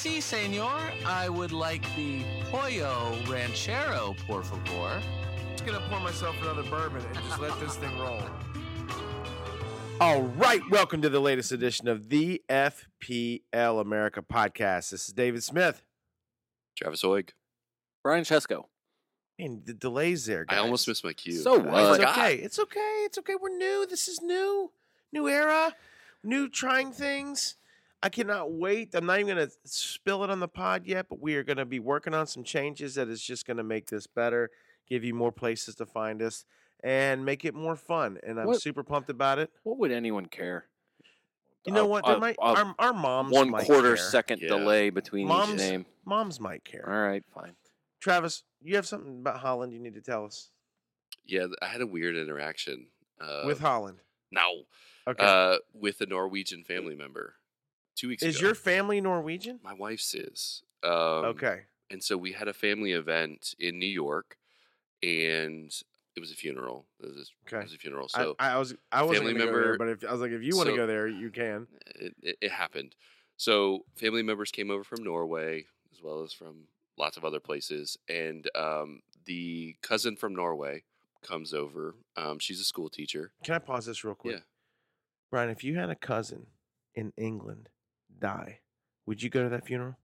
Si, senor. I would like the pollo ranchero, por favor. I'm just gonna pour myself another bourbon and just let this thing roll. All right, welcome to the latest edition of the FPL America podcast. This is David Smith. Travis Oig. Brian Chesko. And the delays there, guys. I almost missed my cue. So what? It's okay. It's okay. It's okay. We're new. This is new. New era. New trying things. I cannot wait. I'm not even going to spill it on the pod yet, but we are going to be working on some changes that is just going to make this better, give you more places to find us, and make it more fun. And I'm What- super pumped about it. What would anyone care? You know A- what? a- There might, a our, our moms one might quarter care. second Yeah. delay between Moms- each name. Moms might care. All right, fine. Travis, you have something about Haaland you need to tell us Yeah, I had a weird interaction. Uh, with Haaland. no, Okay. uh, with a Norwegian family member two weeks is ago. your family Norwegian? My wife's is. Um, okay. And so we had a family event in New York, and it was a funeral. It was, a- Okay. it was a funeral. So I, I was I wasn't family go there, member- but if I was like, if you want to so- go there, you can. it, it, it happened. So family members came over from Norway as well as from lots of other places, and um, the cousin from Norway comes over. Um, she's a school teacher. Can I pause this real quick? Yeah. Brian, if you had a cousin in England die, would you go to that funeral?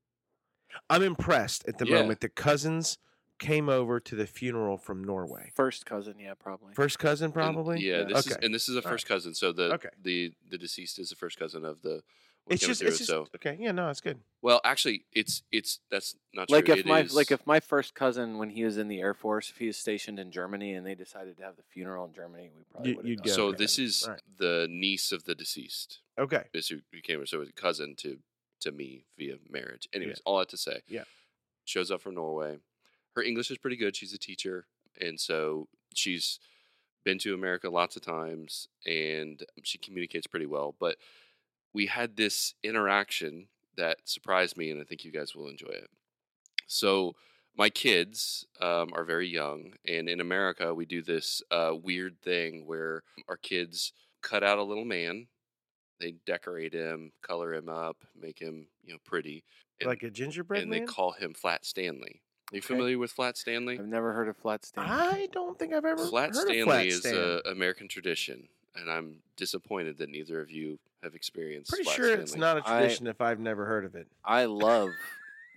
I'm impressed at the Yeah. moment. The cousins came over to the funeral from Norway. First cousin, yeah, probably. First cousin, And- probably. yeah, Yeah. this is Okay. and this is a All right. first cousin. So the Okay. the the deceased is the first cousin of the. What It's just, through, it's just so okay. Yeah, no, it's good. well, actually, it's it's that's not like true. if It my is- like if my first cousin when he was in the Air Force, if he was stationed in Germany and they decided to have the funeral in Germany, we probably You- would you'd have so okay. this is Right. the niece of the deceased. Okay. is who became so it's a cousin to to me via marriage. Anyways, all that to say, Yeah. shows up from Norway. Her English is pretty good. She's a teacher, and so she's been to America lots of times, and she communicates pretty well. But we had this interaction that surprised me, and I think you guys will enjoy it. So my kids um, are very young, and in America, we do this uh, weird thing where our kids cut out a little man. They decorate him, color him up, make him you know pretty, and, like a gingerbread and man. they call him Flat Stanley. Are you Okay. familiar with Flat Stanley? I've never heard of flat Stanley. I don't think I've ever Flat heard Stanley of Flat Stanley. is an American tradition, and I'm disappointed that neither of you have experienced. Pretty Flat sure it's not a tradition if I've never heard of it. I love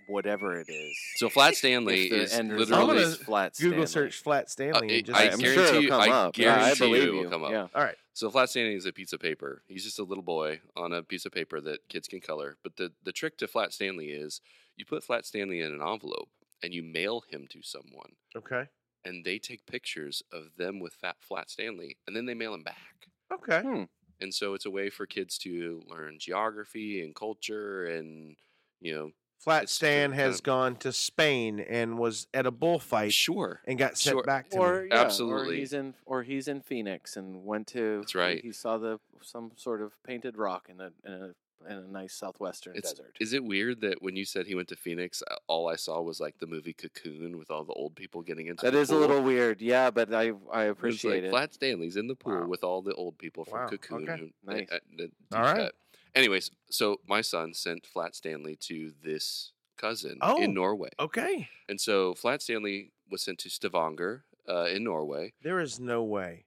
whatever it is. So Flat Stanley If is end literally. result gonna is flat Google Stanley. search Flat Uh, Stanley it- and just I I'm see. sure guarantee it'll you- come I up. Yeah, I guarantee you believe it will you. come up. Yeah. All right. So Flat Stanley is a piece of paper. He's just a little boy on a piece of paper that kids can color. But the, the trick to Flat Stanley is you put Flat Stanley in an envelope and you mail him to someone, Okay. and they take pictures of them with Fat Flat Stanley, and then they mail him back. Okay. Hmm. And so it's a way for kids to learn geography and culture, and you know, Flat Stan has kind of- gone to Spain and was at a bullfight sure, and got sent Sure. back to Or me. yeah, Absolutely. or he's in or he's in Phoenix and went to. That's right. He saw the some sort of painted rock in a in a, in a nice southwestern It's, desert. is it weird that when you said he went to Phoenix, uh, all I saw was like the movie Cocoon with all the old people getting into That is a little weird, yeah, but I I appreciate like it. Flat Stanley's in the pool Wow. with all the old people from Wow, Cocoon. okay. who- Nice. uh, do All right. Anyways, so my son sent Flat Stanley to this cousin Oh. in Norway, Okay. and so Flat Stanley was sent to Stavanger uh, in Norway. There is no way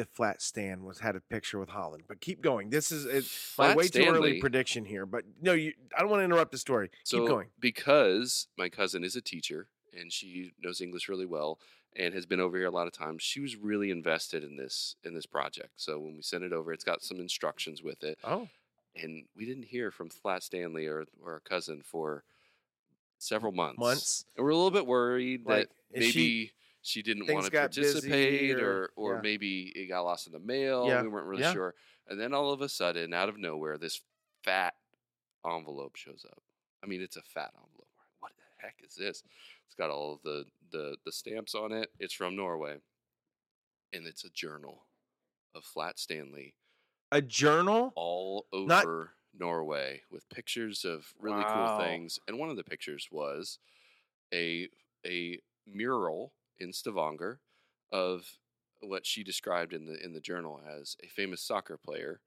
that Flat Stan was had a picture with Haaland. But keep going. This is it's my way too early prediction here. But no, you. I don't want to interrupt the story. So keep going. because my cousin is a teacher and she knows English really well, and has been over here a lot of times. She was really invested in this in this project. So when we sent it over, it's got some instructions with it, Oh, and we didn't hear from Flat Stanley or or our cousin for several months. months. And we're a little bit worried Like, that she- maybe she, didn't things want to participate, or- or or yeah. maybe it got lost in the mail. Yeah, We weren't really yeah. sure. And then all of a sudden, out of nowhere, this fat envelope shows up. I mean, it's a fat envelope. What the heck is this? It's got all of the the the stamps on it. It's from Norway, and it's a journal of Flat Stanley A journal. all over Not- Norway with pictures of really Wow. cool things. And one of the pictures was a a mural in Stavanger of what she described in the in the journal as a famous soccer player.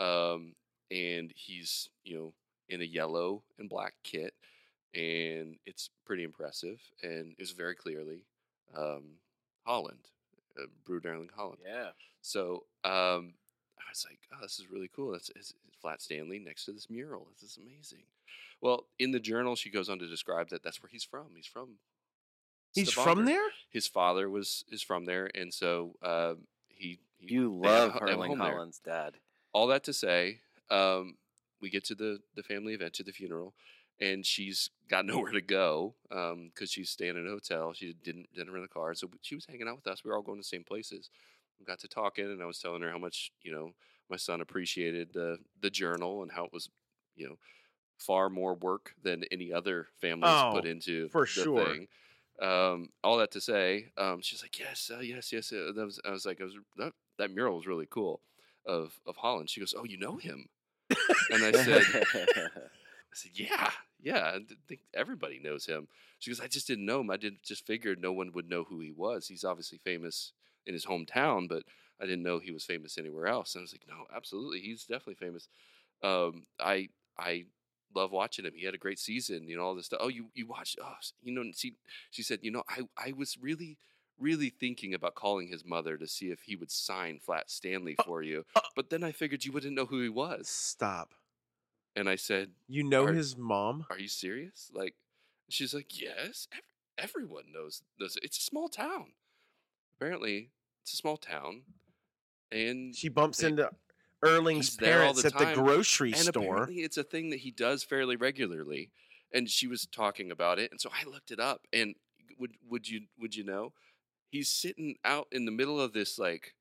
Um, and he's you know in a yellow and black kit, and it's pretty impressive. And it's very clearly um, Haaland, uh, Brood Erling Haaland. Yeah. So um, I was like, oh, this is really cool. That's it's, it's Flat Stanley next to this mural. This is amazing. Well, in the journal, she goes on to describe that that's where he's from. He's from. He's Stavanger. from there. His father was is from there, and so um, he, he You love a ho- they have a Erling. Haaland's dad. All that to say, um, we get to the the family event to the funeral, and she's got nowhere to go because she's staying in a hotel. She didn't didn't rent a car, so she was hanging out with us. We were all going to the same places. We got to talking, and I was telling her how much you know my son appreciated the the journal and how it was you know far more work than any other family has put Oh, into for the sure. thing. Um, all that to say, um, she's like, yes, uh, yes, yes. Uh, that was, I was like, I was, that, that mural was really cool of of Haaland. She goes, oh, you know him, and I said, I said, yeah, yeah. I think everybody knows him. She goes, I just didn't know him. I didn't just figured no one would know who he was. He's obviously famous in his hometown, but I didn't know he was famous anywhere else. And I was like, no, absolutely, he's definitely famous. Um, I I love watching him. He had a great season. You know all this stuff. Oh, you you watched? Oh, you know. She she said, you know, I I was really. Really thinking about calling his mother to see if he would sign Flat Stanley for you, uh but then I figured you wouldn't know who he was, Stop. and I said, You know his mom. are you serious? Like, she's like, yes, ev- everyone knows knows. it. It's a small town. Apparently, it's a small town, and She bumps they- into Erling's he's there all parents the at the grocery and store. it's a thing that he does fairly regularly. And she was talking about it, and so I looked it up. And would would you would you know, he's sitting out in the middle of this like,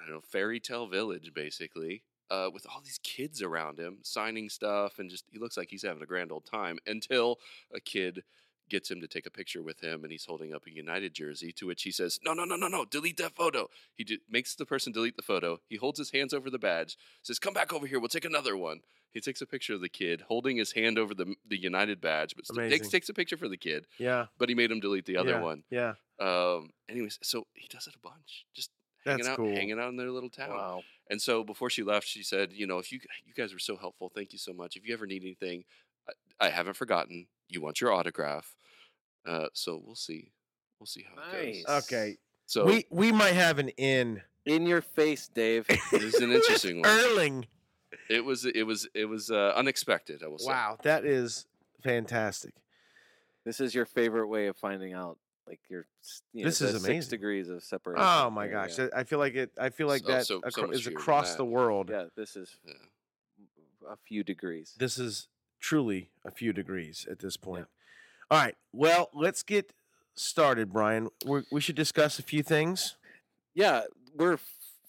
I don't know, fairy tale village basically. Uh, with all these kids around him signing stuff, and just he looks like he's having a grand old time until a kid gets him to take a picture with him, and he's holding up a United jersey. To which he says, "No, no, no, no, no! Delete that photo." He d- makes the person delete the photo. He holds his hands over the badge, says, "Come back over here. We'll take another one." He takes a picture of the kid holding his hand over the the United badge, but st- takes takes a picture for the kid. yeah. But he made him delete the other yeah, one. Yeah. Um. Anyways, so he does it a bunch, just hanging That's out, cool. hanging out in their little town. Wow. And so before she left, she said, "You know, if you you guys were so helpful, thank you so much. If you ever need anything, I, I haven't forgotten. You want your autograph. Uh, so we'll see. We'll see how it goes. Okay. So we we might have an in. In your face, Dave. it was an interesting one. Erling. It was it was it was uh, unexpected. I will say. Wow, that is fantastic. This is your favorite way of finding out, like your. s- You know, This is the Six degrees of separation. Oh my Yeah, gosh, yeah. I I feel like it. I feel like So- that so- acro- so much is across that. the world. Yeah, this is Yeah. a few degrees. This is truly a few degrees at this point. All right. Well, let's get started, Brian. we we should discuss a few things. Yeah, we're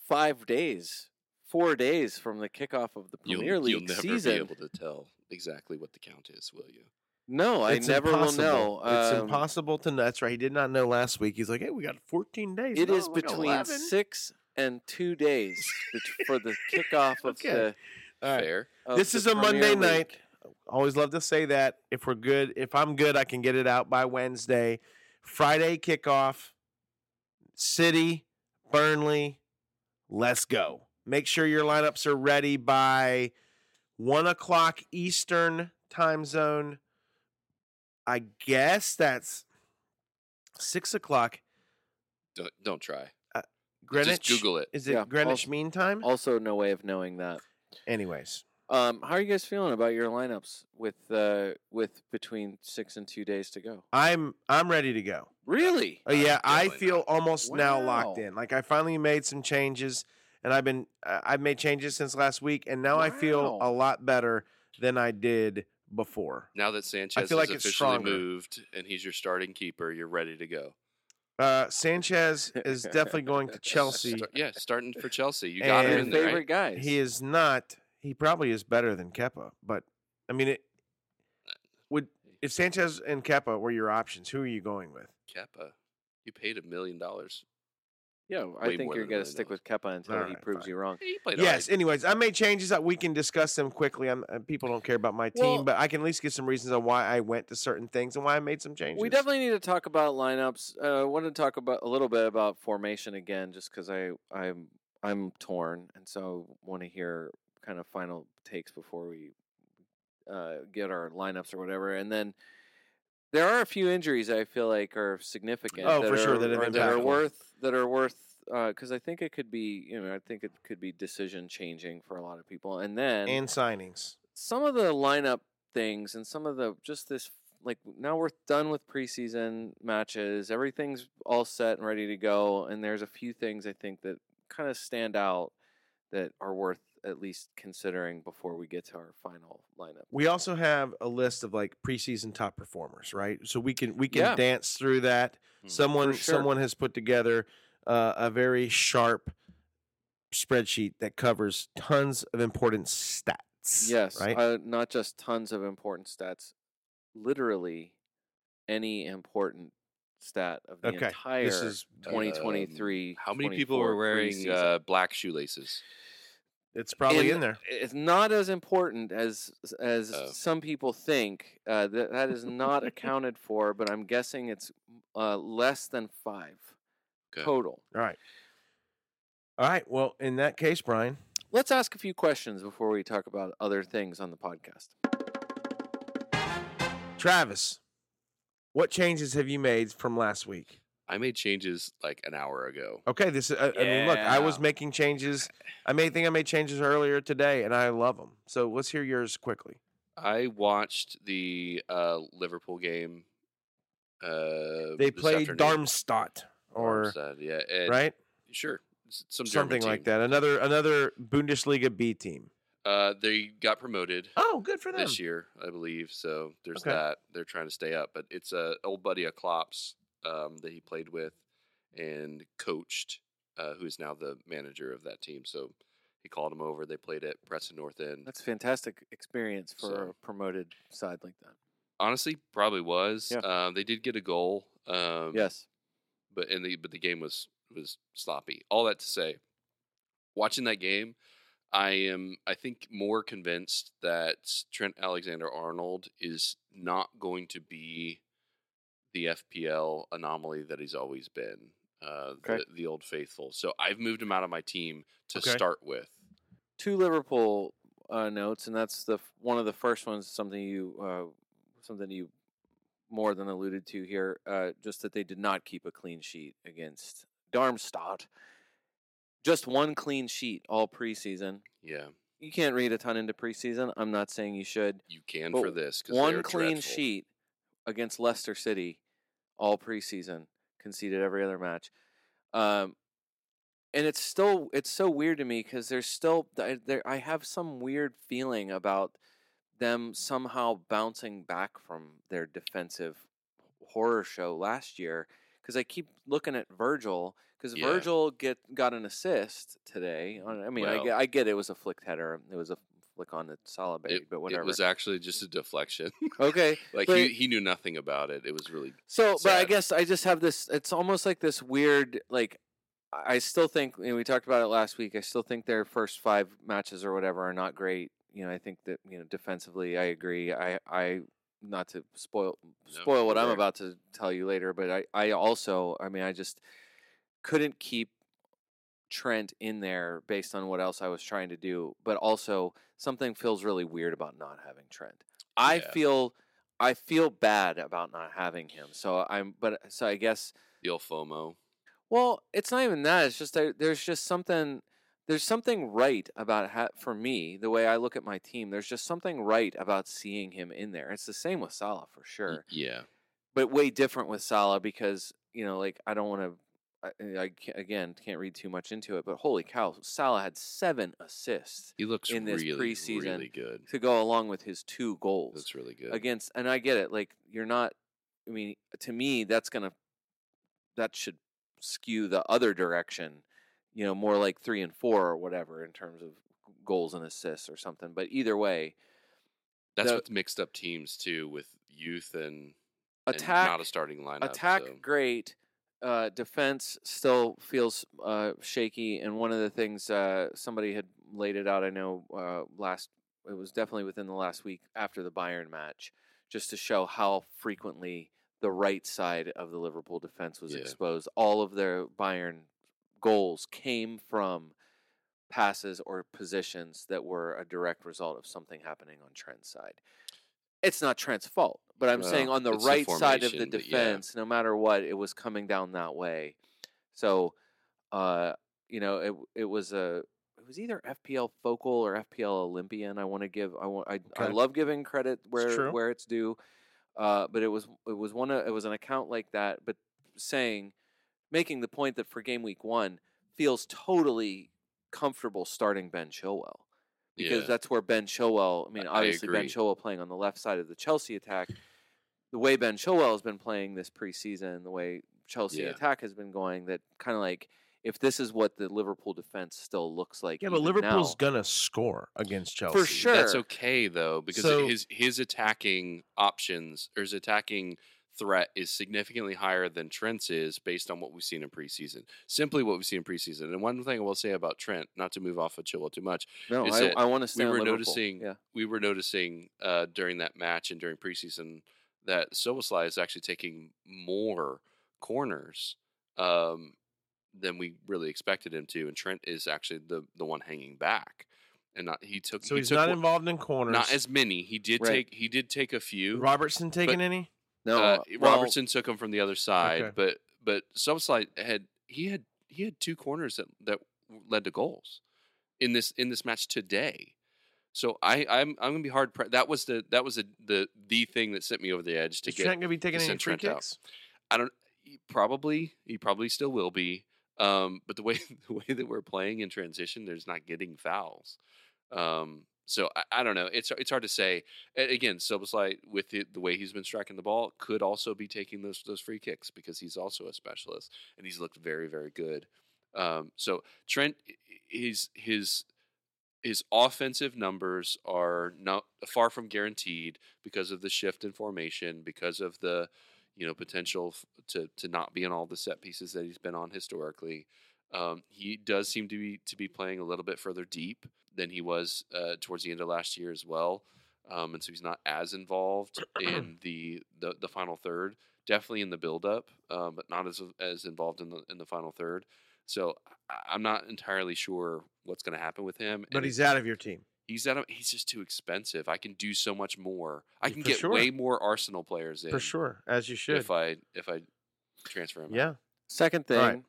five days, four days from the kickoff of the You'll, Premier League you'll never be able to tell exactly what the count is, will you? No, I It's never impossible. will know. It's Um, impossible to know. That's right. He did not know last week. He's like, "Hey, we got 14 days." It No, is between 11." six and two days for the kickoff of Okay. the. All right. Fair. of This the is a Premier Monday League. night. Always love to say that. If we're good, if I'm good, I can get it out by Wednesday. Friday kickoff. City, Burnley. Let's go. Make sure your lineups are ready by one o'clock Eastern time zone. I guess that's six o'clock Don't don't try. Uh, Greenwich. Just Google it. Is it Yeah, Greenwich also- Mean Time? Also, no way of knowing that. Anyways, Um, how are you guys feeling about your lineups with uh, with between six and two days to go? I'm I'm ready to go. Really? Uh, yeah, I feel not. almost now locked in. Like I finally made some changes, and I've been uh, I've made changes since last week, and now I feel Wow. a lot better than I did before. Now that Sanchez feel is like it's officially stronger. moved and he's your starting keeper, you're ready to go. Uh, Sanchez is definitely going to Chelsea. Start- yeah, starting for Chelsea. You got him And Your in there. favorite Right? guys. He is not. He probably is better than Kepa, but I mean, it would if Sanchez and Kepa were your options. Who are you going with? Kepa. You paid a million dollars. Yeah, I think you're gonna stick with Kepa until he proves fine. you wrong. He Yes. alright. Anyways, I made changes that we can discuss them quickly. I'm, uh, people don't care about my team, Well- but I can at least get some reasons on why I went to certain things and why I made some changes. We definitely need to talk about lineups. Uh, I want to talk about a little bit about formation again, just because I I'm I'm torn, and so want to hear kind of final takes before we uh, get our lineups or whatever. And then there are a few injuries I feel like are significant. Oh, that for sure, that or that are worth that are worth because I think it could be you know I think it could be decision changing for a lot of people. And then and signings. some of the lineup things and some of the just this like now we're done with preseason matches everything's all set and ready to go and there's a few things i think that kind of stand out that are worth at least considering before we get to our final lineup We also have a list of like preseason top performers, right? So we can we can Yeah. dance through that. Mhm. Someone sure. someone has put together uh, a very sharp spreadsheet that covers tons of important stats. yes right. uh, not just tons of important stats literally any important stat of the Okay, entire this is Um, 2023 How many people were wearing uh, black shoelaces? it's probably in- in there. It's not as important as as Oh. some people think. Uh, that that is not accounted for, but I'm guessing it's uh, less than five Okay. total. All right. All right. Well, in that case, Brian, Let's ask a few questions before we talk about other things on the podcast. Travis, what changes have you made from last week? I made changes like an hour ago. Okay, this. I, I mean, look, I was making changes. I may think I made changes earlier today, and I love them. So let's hear yours quickly. I watched the uh, Liverpool game. Uh, They played afternoon. Darmstadt, or Darmstadt, yeah, and right, Sure, s- some German something like that. Another another Bundesliga B team. Uh, they got promoted Oh, good for them. this year, I believe. So there's Okay. that. They're trying to stay up, but it's a old buddy of Klopp's um, that he played with and coached, uh, who is now the manager of that team. So he called him over. They played at Preston North End. That's a fantastic experience for So- a promoted side like that. Honestly, probably was. Yeah. Um, they did get a goal. Um, Yes. but in the but the game was was sloppy. All that to say, watching that game, I am I think more convinced that Trent Alexander Arnold is not going to be the FPL anomaly that he's always been. Uh, Okay. the, the old faithful. So I've moved him out of my team to Okay. start with. two Liverpool uh, notes, and that's the one of the first ones. Something you uh, something you more than alluded to here. Uh, just that they did not keep a clean sheet against Darmstadt. Just one clean sheet all preseason. Yeah, You can't read a ton into preseason. I'm not saying you should. you can for this. One clean dreadful. sheet against Leicester City, all preseason, conceded every other match. Um, and it's still it's so weird to me because there's still I- there I have some weird feeling about them somehow bouncing back from their defensive horror show last year because I keep looking at Virgil because Yeah. Virgil get got an assist today. I mean, I, get, I get it was a flicked header. It was a flick on the bait, but whatever. it was actually just a deflection. okay, like but- he, he knew nothing about it. It was really So, but I guess I just have this. It's almost like this weird. Like, I still think you know, we talked about it last week. I still think their first five matches or whatever are not great. You know, I think that you know defensively, I agree. I, I not to spoil No, spoil what I'm about to tell you later, but I, I also, I mean, I just couldn't keep Trent in there based on what else I was trying to do. But also, something feels really weird about not having Trent. I Yeah. feel, I feel bad about not having him. So I'm, but uh, so I guess, the old FOMO. well, it's not even that. It's just I, there's just something. There's something right about ha- for me the way I look at my team. There's just something right about seeing him in there. It's the same with Salah for sure. Yeah. but way different with Salah because you know, like I don't want to. I, eh, I can't, again can't read too much into it, but holy cow, Salah had seven assists He looks in this really, preseason really good. to go along with his two goals Looks really good. against. And I get it, like you're not. I mean, to me, that's gonna that should skew the other direction. You know, more like three and four or whatever in terms of goals and assists or something. But either way, That's the- what's mixed up teams too with youth and, and attack not a starting lineup. attack so. great uh, defense still feels uh, shaky and one of the things uh, somebody had laid it out i know uh, last it was definitely within the last week after the bayern match just to show how frequently the right side of the liverpool defense was Yeah. exposed all of their bayern goals came from passes or positions that were a direct result of something happening on trent's side it's not Trent's fault, but I'm saying on the it's the right side of the but yeah. defense, no matter what, it was coming down that way. So, uh, you know, it it was a it was either FPL Focal or FPL Olympian. I want to give I want I, I love giving credit where true. where it's due, uh, but it was it was one of, it was an account like that, but saying making the point that for game week one feels totally comfortable starting Ben Chilwell because Yeah. that's where Ben Chilwell. I mean, I- I obviously Ben agree. Chilwell playing on the left side of the Chelsea attack. The way Ben Chilwell has been playing this preseason, the way Chelsea Yeah. attack has been going, that kind of like if this is what the Liverpool defense still looks like, Yeah, but Liverpool's now, gonna score against Chelsea. For sure. That's okay though, because So- his his attacking options or his attacking threat is significantly higher than Trent's is based on what we've seen in preseason. Simply what we've seen in preseason. And one thing I will say about Trent, not to move off of Chilwell too much, no, is I, I want to we were Liverpool. noticing yeah, we were noticing uh, during that match and during preseason that Szoboszlai is actually taking more corners um, than we really expected him to, and Trent is actually the the one hanging back, and not he took. So he he's took not one- involved in corners. Not as many. He did Right. take. He did take a few. Robertson taking any? No, uh, well, Robertson took him from the other side, Okay. but but Szoboszlai had he had he had two corners that that led to goals in this in this match today. So I I'm I'm gonna be hard. Pre- that was the that was the the the thing that sent me over the edge to Is get. Trent gonna be taking to any free Trent out. kicks? I don't. he Probably he probably still will be. Um, but the way the way that we're playing in transition, there's not getting fouls. Um, so I, I don't know. It's it's hard to say. Again, Szoboszlai with the, the way he's been striking the ball could also be taking those those free kicks because he's also a specialist and he's looked very very good. Um, so Trent, his his his offensive numbers are not far from guaranteed because of the shift in formation, because of the you know potential to to not be in all the set pieces that he's been on historically. Um, he does seem to be to be playing a little bit further deep than he was uh, towards the end of last year as well, um, and so he's not as involved in the, the the final third. Definitely in the build up, um, but not as as involved in the in the final third. So I- I'm not entirely sure what's going to happen with him. But and he's out of your team. he's out of, he's just too expensive. I can do so much more. I can for get sure. way more Arsenal players in For sure, as you should. if I if I transfer him. out. yeah. Second thing, right.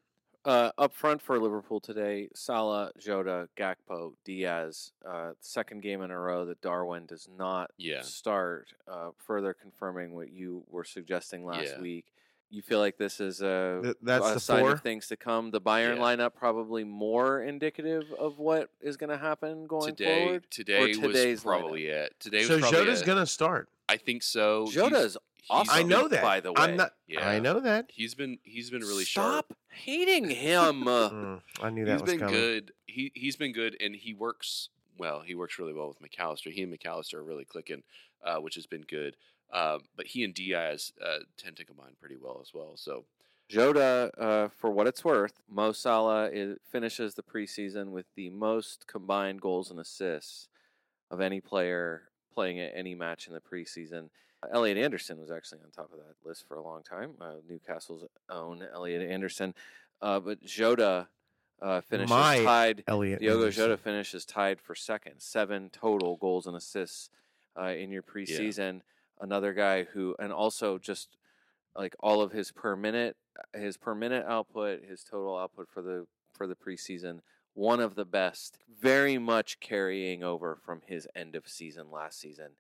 Uh, up front for Liverpool today, Salah, Jota, Gakpo, Diaz. Uh, second game in a row that Darwin does not Yeah. start. Uh, further confirming what you were suggesting last Yeah. week. You feel like this is a, Th- that's a the sign four? of things to come. The Bayern Yeah. lineup probably more indicative of what is going to happen going Today forward. today today's was probably it. Today So was probably Jota's gonna start. I think so. He's- Jota's he's awesome. I know that. by the way. I'm not. Yeah. I know that. He's been he's been really Stop sharp. hating him. Uh, Mm, I knew that He's was been coming. good. He he's been good, and he works well. He works really well with Mac Allister. He and Mac Allister are really clicking, uh, which has been good. Um, but he and Diaz uh, tend to combine pretty well as well. So Jota, uh, for what it's worth, Mo Salah is, finishes the preseason with the most combined goals and assists of any player playing at any match in the preseason. Elliot Anderson was actually on top of that list for a long time. Uh, Newcastle's own Elliot Anderson, uh, but Jota uh, finishes My tied. Elliot. Diogo Anderson. Jota finishes tied for second, seven total goals and assists uh, in your preseason. Another guy who, and also just like all of his per minute, his per minute output, his total output for the for the preseason, one of the best. Very much carrying over from his end of season last season.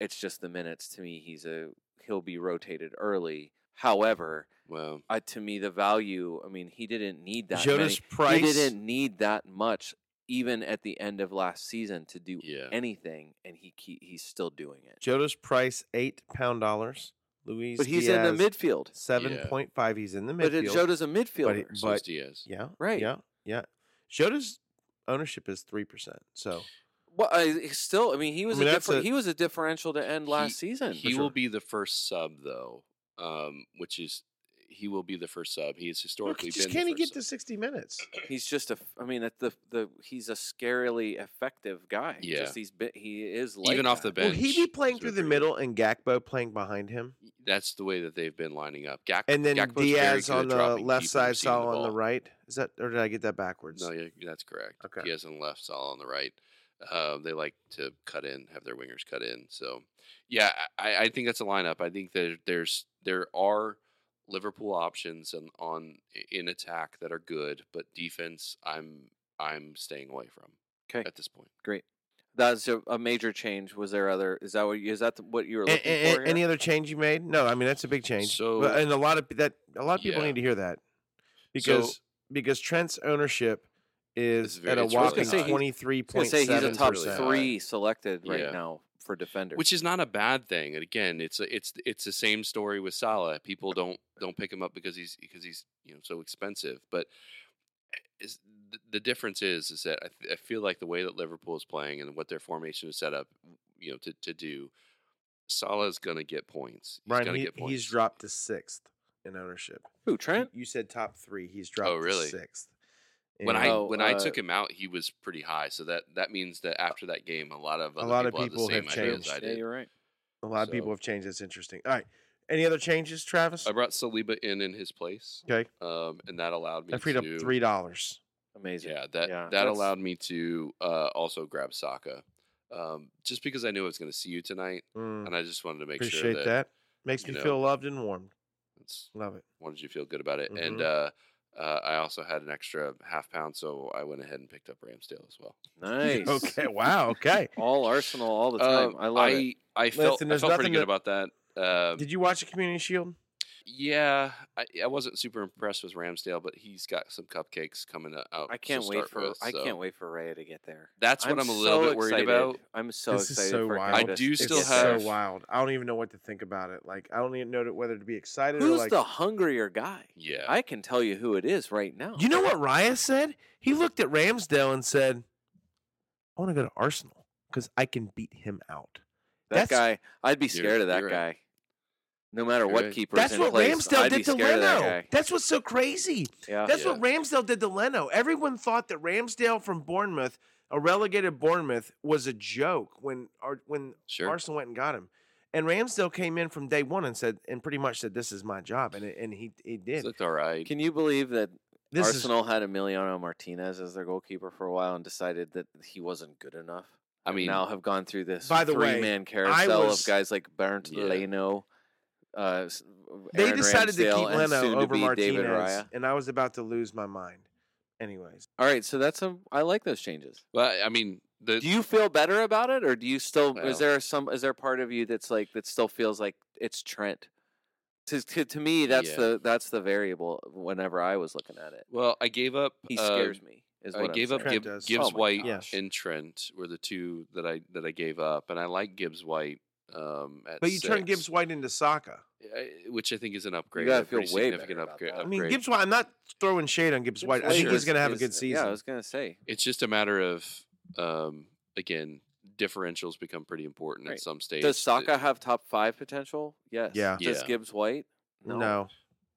It's just the minutes. To me, he's a he'll be rotated early. However, Well, uh, to me, the value. I mean, he didn't need that. Jota's many. Price. He didn't need that much, even at the end of last season, to do yeah. anything, and he ke- he's still doing it. Jota's Price eight pound dollars. Luis But he's Diaz, in the midfield. Seven point five. He's in the But midfield. it Jota's a midfielder. it- So is Diaz. yeah, Right. Yeah, yeah. Jota's ownership is three percent. So well, I, still. I mean, he was mean, a, that's differ- a- he was a differential to end last season. He sure. will be the first sub though, um, which is he will be the first sub. He has look, historically just been. can't he get sub. to sixty minutes? He's just a. I mean, at the the he's a scarily effective guy. Yeah. Just he's been, he is like Even off the that. bench. Will he be playing through the good. middle and Gakpo playing behind him? That's the way that they've been lining up. Gak- And then Gakpo's very Diaz on the left side, receiving Salah on the ball. right. Is that or did I get that backwards? No, yeah, that's correct. Okay. Diaz on the left, Salah on the right. Uh, they like to cut in, have their wingers cut in. So, yeah, I, I think that's a lineup. I think that there's there are Liverpool options on, on in attack that are good, but defense, I'm I'm staying away from. 'Kay. at this point. Great. That's a, a major change. Was there other? Is that what? you- Is that what you were looking a- a- for? any other change you made? No, I mean that's a big change. So- but, and a lot of that a lot of people Yeah. need to hear that because because Trent's ownership is very- at a it's really whopping high. He's- twenty three I was gonna say he's a top really three selected right Yeah. now for defender. which is not a bad thing. And again, it's a, it's it's the same story with Salah. People don't don't pick him up because he's because he's you know so expensive. But eh, is the, the difference is is that I, th- I feel like the way that Liverpool is playing and what their formation is set up, you know, to to do, Salah is going to get points. He's Brian, he, get points. he's dropped to sixth in ownership. Who Trent? You said top three. He's oh, dropped oh, really? to sixth. When And I when I uh, took him out, he was pretty high. So that that means that after that game, a lot of A other lot of people, people have same idea as changed. I Yeah, you're right. a lot of people have changed. That's interesting. All right. Any other changes, Travis? I brought Saliba in in his place, Okay. um, and that allowed me to. That freed to up three dollars. Amazing. Yeah, that Yeah, that that's- allowed me to uh, also grab Saka, um, just because I knew I was going to see you tonight, Mm, and I just wanted to make appreciate sure that. that, Makes you me know, feel loved and warmed. Love it. wanted you to feel good about it. And Mhm. uh, uh, I also had an extra half pound, so I went ahead and picked up Ramsdale as well. Nice. Okay. Wow. Okay. All Arsenal all the time. Um, I love I, it. I felt, Listen, I felt pretty good that- about that. Um, Did you watch the Community Shield? Yeah, I, I wasn't super impressed with Ramsdale, but he's got some cupcakes coming out. I can't wait for with, I can't wait for Raya to get there. That's what I'm, a little so bit worried excited. about. I'm so This is so for wild. I do s- still it's have- so wild. I don't even know what to think about it. Like I don't even know whether to be excited or Who's like. the hungrier guy? Yeah, I can tell you who it is right now. You know what Raya said? He looked at Ramsdale and said, "I want to go to Arsenal because I can beat him out." that that's- guy? I'd be You're- scared of that you're right. Guy. No matter what keeper. That's in what place, Ramsdale did to scared of that Leno. That's what's so crazy. Yeah. That's Yeah. what Ramsdale did to Leno. Everyone thought that Ramsdale from Bournemouth, a relegated Bournemouth, was a joke when Ar- when sure. Arsenal went and got him. And Ramsdale came in from day one and said, and pretty much said, "This is my job," and it, and he he It did. looked all right. Can you believe that This Arsenal had Emiliano Martinez as their goalkeeper for a while and decided that he wasn't good enough? I mean, now have gone through this By the way, three-man carousel was- of guys like Bernd Yeah. Leno. Uh, they Aaron decided to keep Leno over Martinez, David Raya. and I was about to lose my mind. Anyways, All right, so that's a. I like those changes. well, I mean, the Do you feel better about it, or do you still? Well- is there some? Is there part of you that's like that still feels like it's Trent? To to, to me, that's Yeah. the that's the variable. Whenever I was looking at it, well, I gave up. he uh, scares me. Is I what I'm gave up saying. Trent Gib- Gibbs Oh White gosh. and Trent were the two that I that I gave up, and I like Gibbs White. Um, at but you turn Gibbs White into Saka. Which I think is an upgrade. You gotta feel way significant better about upgrade. I mean. Gibbs White. I'm not throwing shade on Gibbs Gibbs White. I White think he's going to have a good season. Yeah, I was gonna say. It's just a matter of um, again differentials become pretty important Right. at some stage. Does The- Saka have top five potential? Yes. Yeah. Does Yeah. Gibbs White? no. Not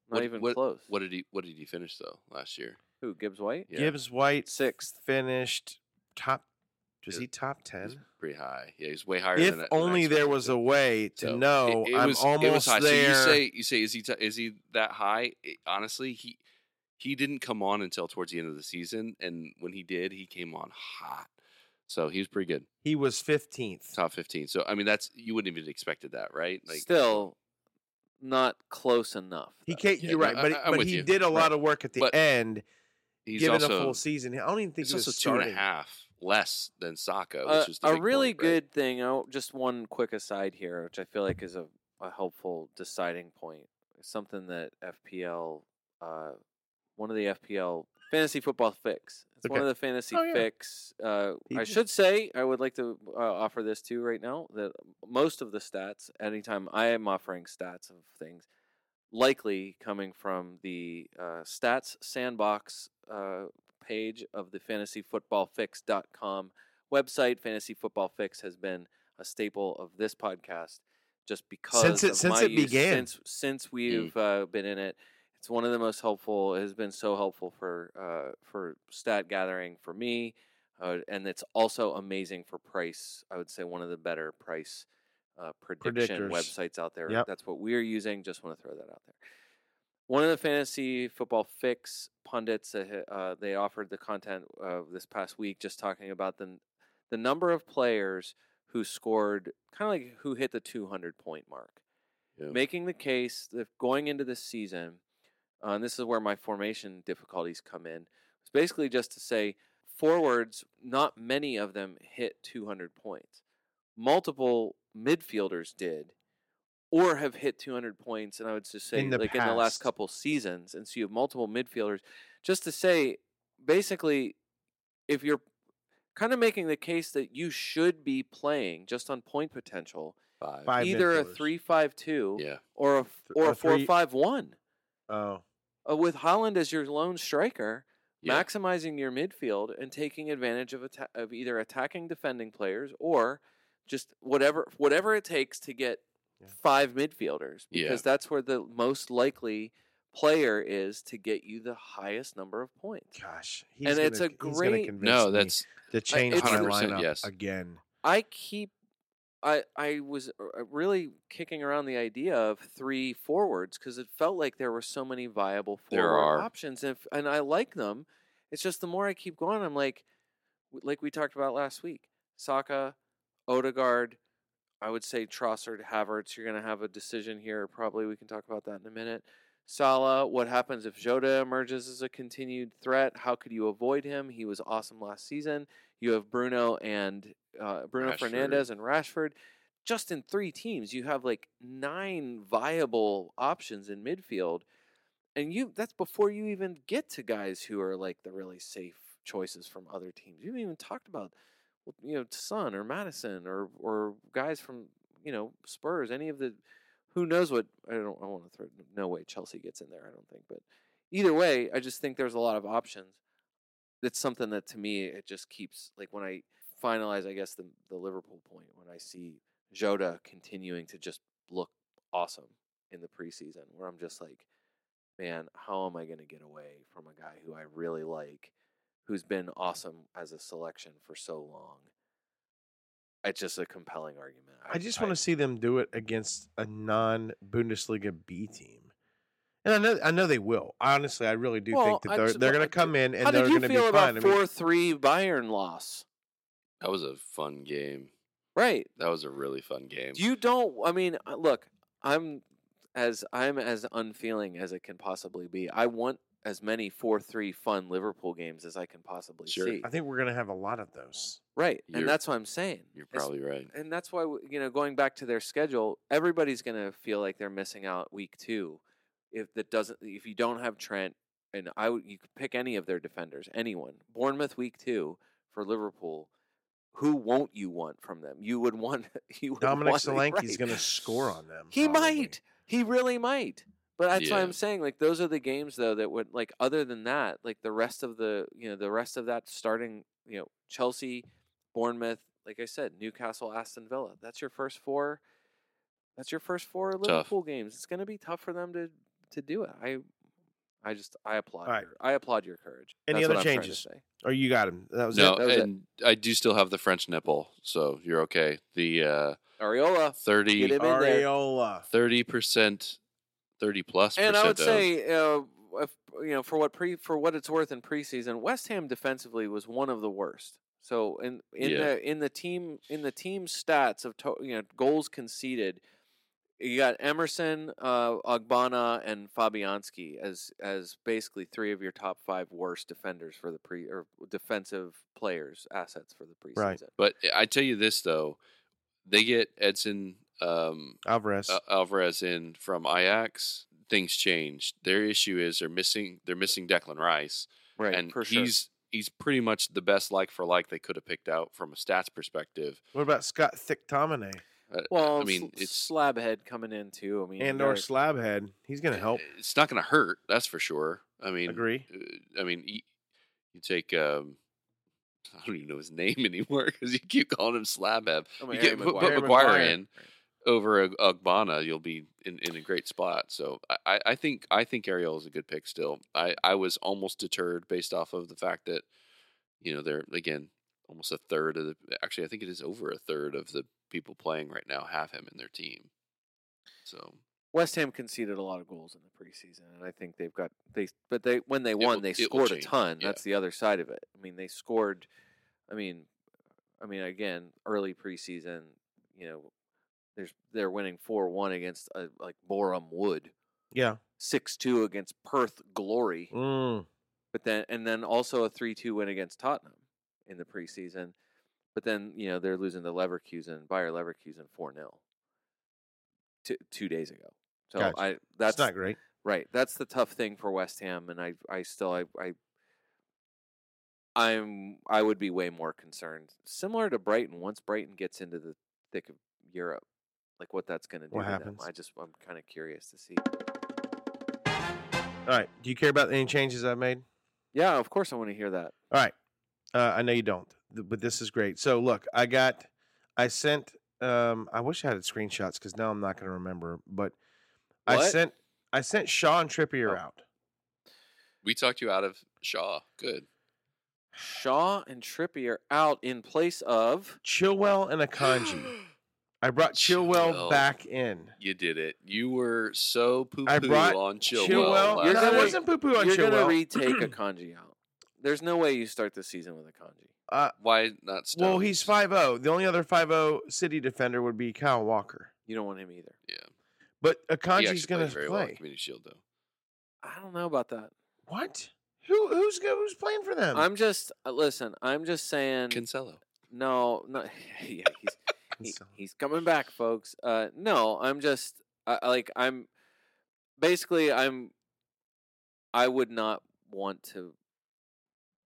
What- even what- close. What did he What did he finish though last year? Who? Gibbs White? Yeah, Gibbs White Sixth. finished top. Was Yeah. he top ten? pretty high. Yeah, he's way higher. If than I- than only there was a way to So, it- know it I'm was- almost it was there. So you say you say is he t- is he that high? It- honestly, he he didn't come on until towards the end of the season, and when he did, he came on hot. So he was pretty good, he was 15th. top fifteen. So I mean, that's you wouldn't even expected that, right? Like Still not close enough. He can't. Yeah, you're no, right, I- but I- I'm but with he you. did a lot Right. of work at the But end, he's given also a full season. I don't even think it's he was also two and starting. a half less than Saka, Uh, which is the a really point, right? good thing. Oh, just one quick aside here, which I feel like is a, a helpful deciding point. Something that FPL, uh, one of the FPL fantasy football fix. It's one of the fantasy Oh, yeah. fix. Uh, I should say I would like to uh, offer this too right now. That most of the stats, anytime I am offering stats of things, likely coming from the uh, stats sandbox uh, page of the fantasyfootballfix.com website. Fantasy Football Fix has been a staple of this podcast just because it- of since my it use- began. Since since we've uh, been in it, it's one of the most helpful. It has been so helpful for uh, for stat gathering for me, uh, and it's also amazing for price. I would say one of the better price uh, prediction Predictors. websites out there. Yep. That's what we're using. Just want to throw that out there. One of the fantasy football fix pundits, uh, they offered the content uh, this past week, just talking about the the number of players who scored, kind of like who hit the 200 point mark, Yeah. making the case that going into this season, uh, and this is where my formation difficulties come in. It's basically just to say forwards, not many of them hit 200 points. Multiple midfielders did, or have hit 200 points, and I would just say In like in the last couple seasons, and so you have multiple midfielders. Just to say, basically, if you're kind of making the case that you should be playing just on point potential, Five. Five either a three-five-two Yeah. or a or a three- four-five-one. Oh, Uh, with Haaland as your lone striker, Yeah. maximizing your midfield and taking advantage of atta- of either attacking defending players or just whatever whatever it takes to get Yeah. five midfielders Yeah. because that's where the most likely player is to get you the highest number of points. gosh. He's And it's gonna- a he's great- no. That's to change my 100% lineup yes. again. I keep I I was uh, really kicking around the idea of three forwards because it felt like there were so many viable There forward are. options, and, if, and I like them. It's just the more I keep going, I'm like, like we talked about last week, Saka, Odegaard. I would say Trossard, Havertz. You're going to have a decision here. Probably we can talk about that in a minute. Salah, what happens if Jota emerges as a continued threat? How could you avoid him? He was awesome last season. You have Bruno and uh, Bruno Rashford. Fernandez and Rashford. Just in three teams, you have like nine viable options in midfield, and you that's before you even get to guys who are like the really safe choices from other teams. You haven't even talked about you know Son or Madison or or guys from you know Spurs. Any of the who knows what I don't I want to throw no way Chelsea gets in there. I don't think, but either way, I just think there's a lot of options. That's something that to me it just keeps like when I finalize, I guess the the Liverpool point when I see Jota continuing to just look awesome in the preseason, where I'm just like, man, how am I going to get away from a guy who I really like, who's been awesome as a selection for so long? It's just a compelling argument. I just want to see them do it against a non-Bundesliga B team. And I know, I know they will. Honestly, I really do Well, think that they're just- they're going to come in and they're going to be feel fine. about I mean, four three Bayern loss? That was a fun game. Right. That was a really fun game. You don't. I mean, uh, look, I'm as I'm as unfeeling as it can possibly be. I want as many four three fun Liverpool games as I can possibly Sure. see. I think we're going to have a lot of those. Right, You're- and that's what I'm saying. You're It's- probably right. and that's why w- you know going back to their schedule, everybody's going to feel like they're missing out week two if that doesn't if you don't have Trent and I would you could pick any of their defenders, anyone. Bournemouth week two for Liverpool. Who won't you want from them? You would want you would Dominic want, Solanke's right. going to score on them. He probably. might. He really might. But that's why Yeah. I'm saying like those are the games though that would like other than that, like the rest of the you know, the rest of that starting, you know, Chelsea, Bournemouth, like I said, Newcastle, Aston Villa. That's your first four that's your first four Liverpool games. It's gonna be tough for them to to do it. I I just I applaud All right. your, I applaud your courage. Any That's other what I'm to changes? say. Or you got him. That was No, it. That was it. and I do still have the French nipple, so you're okay. The uh, Areola. 30 Get him in there. Areola. percent, thirty plus. And I would of- say, uh, if, you know, for what pre for what it's worth in preseason, West Ham defensively was one of the worst. So in in Yeah. the in the team in the team stats of to, you know goals conceded, you got Emerson, uh, Ogbonna, and Fabianski as as basically three of your top five worst defenders for the pre or defensive players assets for the preseason. Right. But I tell you this though, they get Edson um, Alvarez. Al- Alvarez in from Ajax. Things changed. Their issue is they're missing they're missing Declan Rice, Right, and for sure. he's he's pretty much the best like for like they could have picked out from a stats perspective. what about Scott Thicktomine Uh, Well, I mean, Sl- it's Slabhead coming in too. I mean, and or Slabhead? He's going to help. It's not going to hurt. That's for sure. I mean, Agree. uh, I mean, you, you take. Um, I don't even know his name anymore because you keep calling him Slabhead. I mean, You Harry get put, put McGuire Maguire. in over Ugbana, you'll be in, in a great spot. So I- I, I think I think Ariel is a good pick still. I, I was almost deterred based off of the fact that you know they're again almost a third of the actually I think it is over a third of the people playing right now have him in their team. So West Ham conceded a lot of goals in the preseason, and I think they've got they. But they when they won, will- they scored a ton. yeah. That's the other side of it. I mean, they scored. I mean, I mean, again, early preseason, you know, there's they're winning four one against uh, like Boreham Wood, Yeah. six two against Perth Glory, Mm. but then and then also a three two win against Tottenham in the preseason. But then you know they're losing to Leverkusen, Bayer Leverkusen four 0 two, two days ago. So Gotcha. I That's that's not great. Right. That's the tough thing for West Ham, and I, I still, I, I, I'm, I would be way more concerned. Similar to Brighton, once Brighton gets into the thick of Europe, like what that's going to do What happens? them. I just, I'm kind of curious to see. All right. Do you care about any changes I've made? Yeah, of course I want to hear that. All right. Uh, I know you don't, but this is great. So look, I got, I sent. Um, I wish I had screenshots because now I'm not going to remember. But I sent, I sent Shaw and Trippier Oh. out. we talked you out of Shaw. Good. Shaw and Trippier out in place of. Chilwell and Akanji. I brought Chilwell, Chilwell. back in. You did it. You were so poo I poo brought on Chilwell. Chilwell. last You're no, I gonna- week. wasn't poo poo on Chilwell. You're going to Chilwell. retake Akanji out. There's no way you start the season with Akanji. uh, Why not? Stones? well, he's 5-0. The only other 5-0 City defender would be Kyle Walker. You don't want him either. Yeah, But he Akanji's actually going plays to very well in play. Community Shield though. I don't know about that. What? Who who's go- who's playing for them? I'm just uh, listen. I'm just saying. Cancelo. No, no. yeah, he's he, he's coming back, folks. Uh, no, I'm just I, I like I'm basically I'm I would not want to.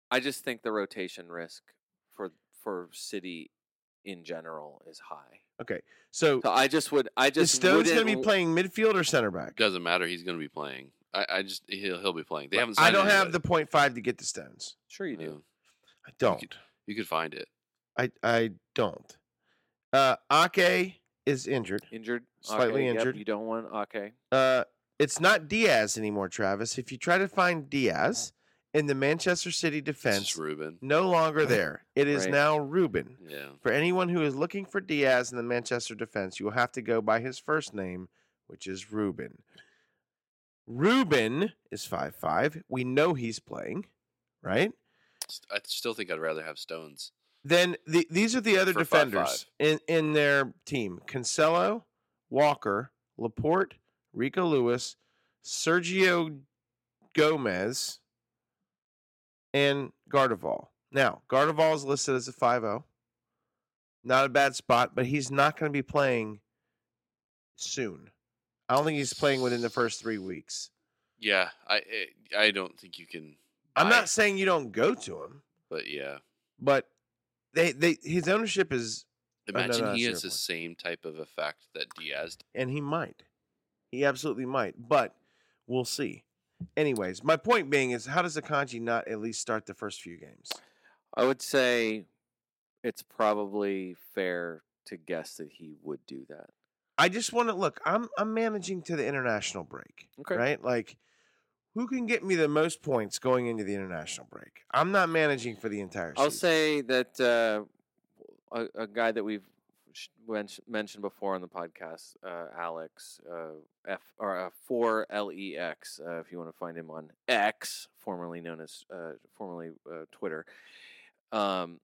I just think the rotation risk for for City in general is high. okay, so So I just would. I is just Stones going to be playing midfield or center back? Doesn't matter. He's going to be playing. I, I, just he'll he'll be playing. They haven't. I don't have the point five to get the Stones. Sure, you do. I don't. You could find it. I I don't. Uh, Ake is injured. Injured, Slightly okay, yep, injured. you don't want Ake. Uh, it's not Diaz anymore, Travis. If you try to find Diaz in the Manchester City defense, Ruben. no longer there. It is Right. now Ruben. Yeah. For anyone who is looking for Diaz in the Manchester defense, you will have to go by his first name, which is Ruben. Ruben is five five. We know he's playing, right? I still think I'd rather have Stones. Then the, these are the other For defenders 5'5". in, in their team: Cancelo, Walker, Laporte, Rico Lewis, Sergio Gomez, and Gvardiol. Now, Gvardiol is listed as a 5-0. Not a bad spot, but he's not going to be playing soon. I don't think he's playing within the first three weeks. Yeah, I I, I don't think you can. I'm not saying you don't go to him, but yeah. but they they his ownership is no, Imagine no, he has the point. same type of effect that Diaz. did. and he might. He absolutely might, but we'll see. Anyways, my point being is how does Akanji not at least start the first few games? I would say it's probably fair to guess that he would do that. I just want to look, I'm I'm managing to the international break. Okay. Right? Like who can get me the most points going into the international break? I'm not managing for the entire Season. I'll say that uh, a, a guy that we've men- mentioned before on the podcast, uh, Alex uh, F or uh, four L E X, uh, if you want to find him on X, formerly known as uh, formerly uh, Twitter. Um,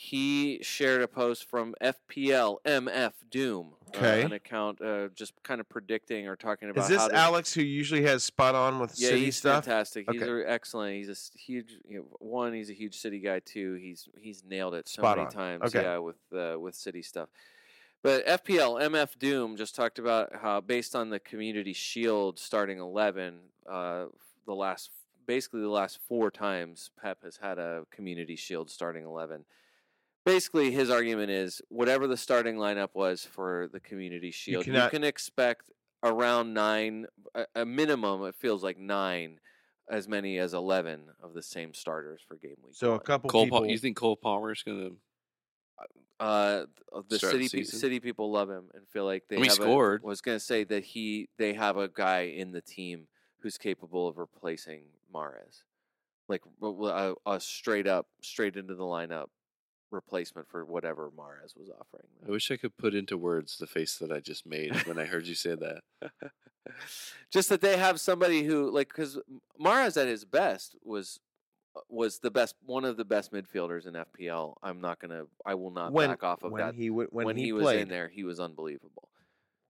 he shared a post from FPL MF Doom, uh, an account uh, just kind of predicting or talking about Is this to- Alex who usually has spot on with yeah, city he's stuff? fantastic. He's Okay. a- excellent. He's a huge. You know, one, he's a huge city guy. too. he's he's nailed it so Spot many on. times. Okay. Yeah, with uh, with city stuff. But FPL MF Doom just talked about how based on the Community Shield starting eleven, uh, the last basically the last four times Pep has had a Community Shield starting eleven. Basically, his argument is whatever the starting lineup was for the Community Shield, you, cannot- can expect around nine, a, a minimum. It feels like nine, as many as eleven of the same starters for game week. So a couple Cole, people. Pa- you think Cole Palmer's gonna? uh, the Start the city pe- city people love him and feel like they mean, he have a- scored. was going to say that he they have a guy in the team who's capable of replacing Mahrez, like w- w- a, a straight up, straight into the lineup replacement for whatever Mahrez was offering. I wish I could put into words the face that I just made when I heard you say that. Just that they have somebody who like because Mahrez at his best was uh, was the best one of the best midfielders in FPL. I'm not gonna I will not when, back off of when that. he w- when, when, he, was played. in there, he was unbelievable.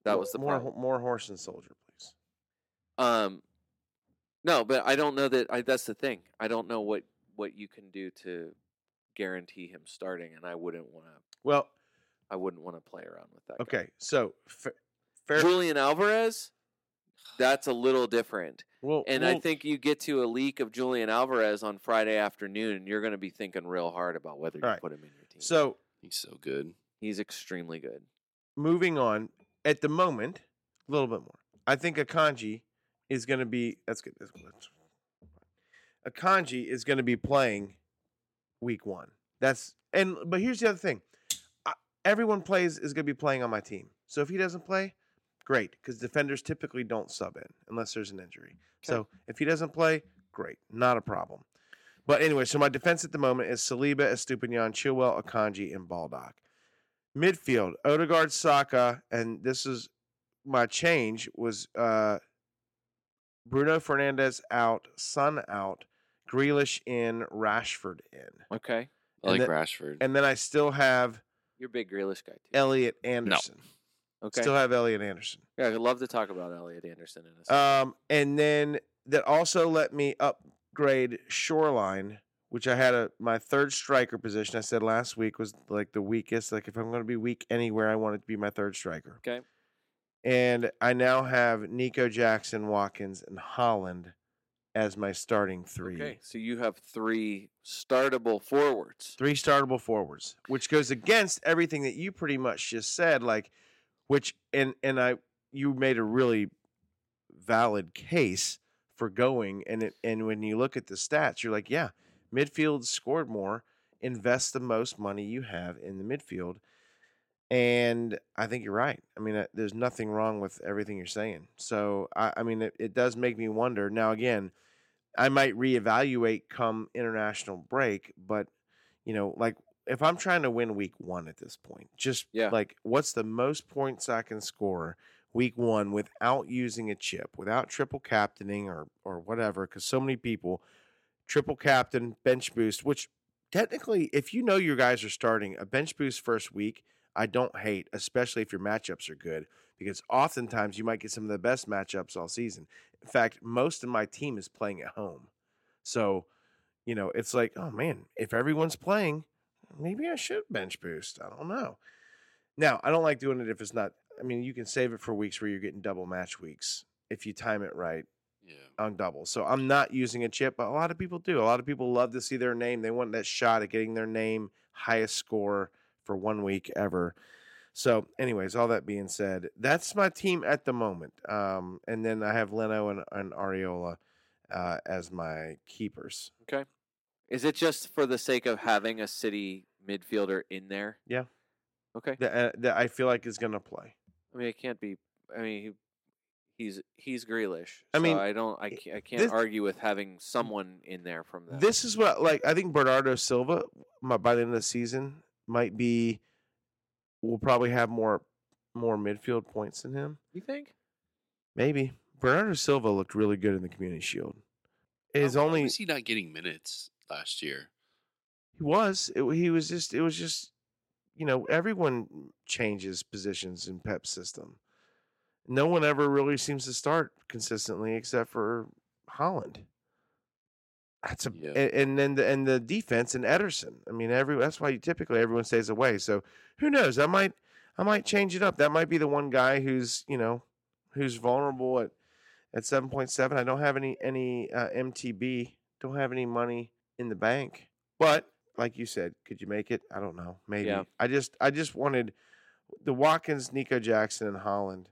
That Mo- was the more problem. more horse and soldier, please. Um, no, but I don't know that. I, that's the thing. I don't know what what you can do to guarantee him starting, and I wouldn't want to. Well, I wouldn't want to play around with that. guy. okay, so fa- fair. Julian Alvarez, that's a little different. well, And I think you get to a leak of Julian Alvarez on Friday afternoon, and you're going to be thinking real hard about whether you Alright, put him in your team. so. He's so good. he's extremely good. moving on at the moment a little bit more i think akanji is going to be that's good that's good that's akanji is going to be playing week one. That's and but here's the other thing I, everyone plays is going to be playing on my team. So if he doesn't play great because defenders typically don't sub in unless there's an injury. So if he doesn't play great not a problem. But anyway so my defense at the moment is saliba estupiñán chilwell akanji and baldock. Midfield odegaard saka and this is my change was uh bruno fernandes out Son out grealish in rashford in Okay, I like then- Rashford. and then i still have you're a big Grealish guy too. elliot anderson okay, still have elliot anderson yeah, I'd love to talk about Elliot Anderson in a second. Um, and then that also let me upgrade Shoreline, which I had a my third striker position. I said last week was like the weakest. Like if I'm going to be weak anywhere, I want it to be my third striker. okay, And I now have Nico Jackson, Watkins, and Haaland as my starting three. okay. So you have three startable forwards. Three startable forwards, which goes against everything that you pretty much just said. Like, which and and I you made a really valid case for going and it and when you look at the stats, you're like, yeah, midfield scored more, invest the most money you have in the midfield. And I think you're right. I mean, uh, there's nothing wrong with everything you're saying. So, I, I mean, it, it does make me wonder. Now, again, I might reevaluate come international break, but you know, like if I'm trying to win week one at this point, just Yeah. like what's the most points I can score week one without using a chip, without triple captaining or or whatever, because so many people triple captain, bench boost, which technically, if you know your guys are starting a bench boost first week, I don't hate, especially if your matchups are good, because oftentimes you might get some of the best matchups all season. In fact, most of my team is playing at home. So, you know, it's like, oh man, if everyone's playing, maybe I should bench boost. I don't know. Now, I don't like doing it if it's not, I mean, you can save it for weeks where you're getting double match weeks if you time it right yeah. on double. So I'm not using a chip, but a lot of people do. A lot of people love to see their name. They want that shot at getting their name highest score for one week ever. So, anyways, all that being said, that's my team at the moment. Um, and then I have Leno and, and Areola uh, as my keepers. Okay. Is it just for the sake of having a city midfielder in there? Yeah. Okay. That, uh, that I feel like is going to play. I mean, it can't be. I mean, he, he's he's Grealish. I so mean, I don't. I can't, I can't this- argue with having someone in there from that. This is what like I think Bernardo Silva my, by the end of the season might be will probably have more more midfield points than him. you think? Maybe Bernardo Silva looked really good in the Community Shield. How only was he not getting minutes last year? He was. It, he was just. It was just. You know, everyone changes positions in Pep's system. No one ever really seems to start consistently, except for Haaland. That's a Yeah. and then the and the defense and Ederson. I mean, every that's why you typically everyone stays away. So who knows? I might I might change it up. That might be the one guy who's you know who's vulnerable at at seven point seven. I don't have any any uh, MTB. Don't have any money in the bank. But like you said, could you make it? I don't know. Maybe. Yeah. I just I just wanted the Watkins, Nico Jackson, and Haaland.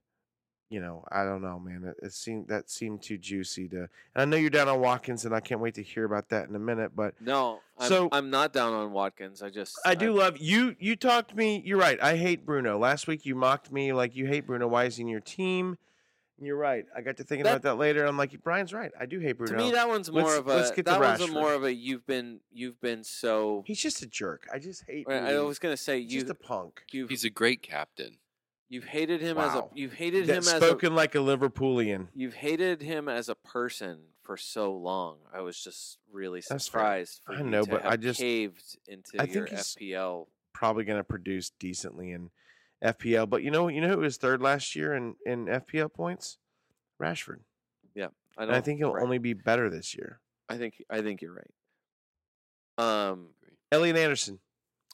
You know, I don't know, man. It, it seemed that seemed too juicy to. And I know you're down on Watkins, and I can't wait to hear about that in a minute. But No, I'm, So- I'm not down on Watkins. I just I do love you. You talked to me. You're right. I hate Bruno. Last week you mocked me like you hate Bruno. Why is he in your team? You're right. I got to thinking That- about that later. I'm like, Brian's right. I do hate Bruno. To me, that one's more Let's- of a let's get that one's a more of a you've been you've been so. He's just a jerk. I just hate. I I was gonna say you just a punk. you've He's a great captain. You've hated him Wow. as a you've hated That him as a spoken like a Liverpoolian. You've hated him as a person for so long. I was just really surprised for I know, to but have I just- caved into I your think he's- FPL. Probably going to produce decently in FPL. But you know, you know who was third last year in in FPL points? Rashford. Yeah, I, And I think he'll right. only be better this year. I think I think you're right. Um. Elliot Anderson,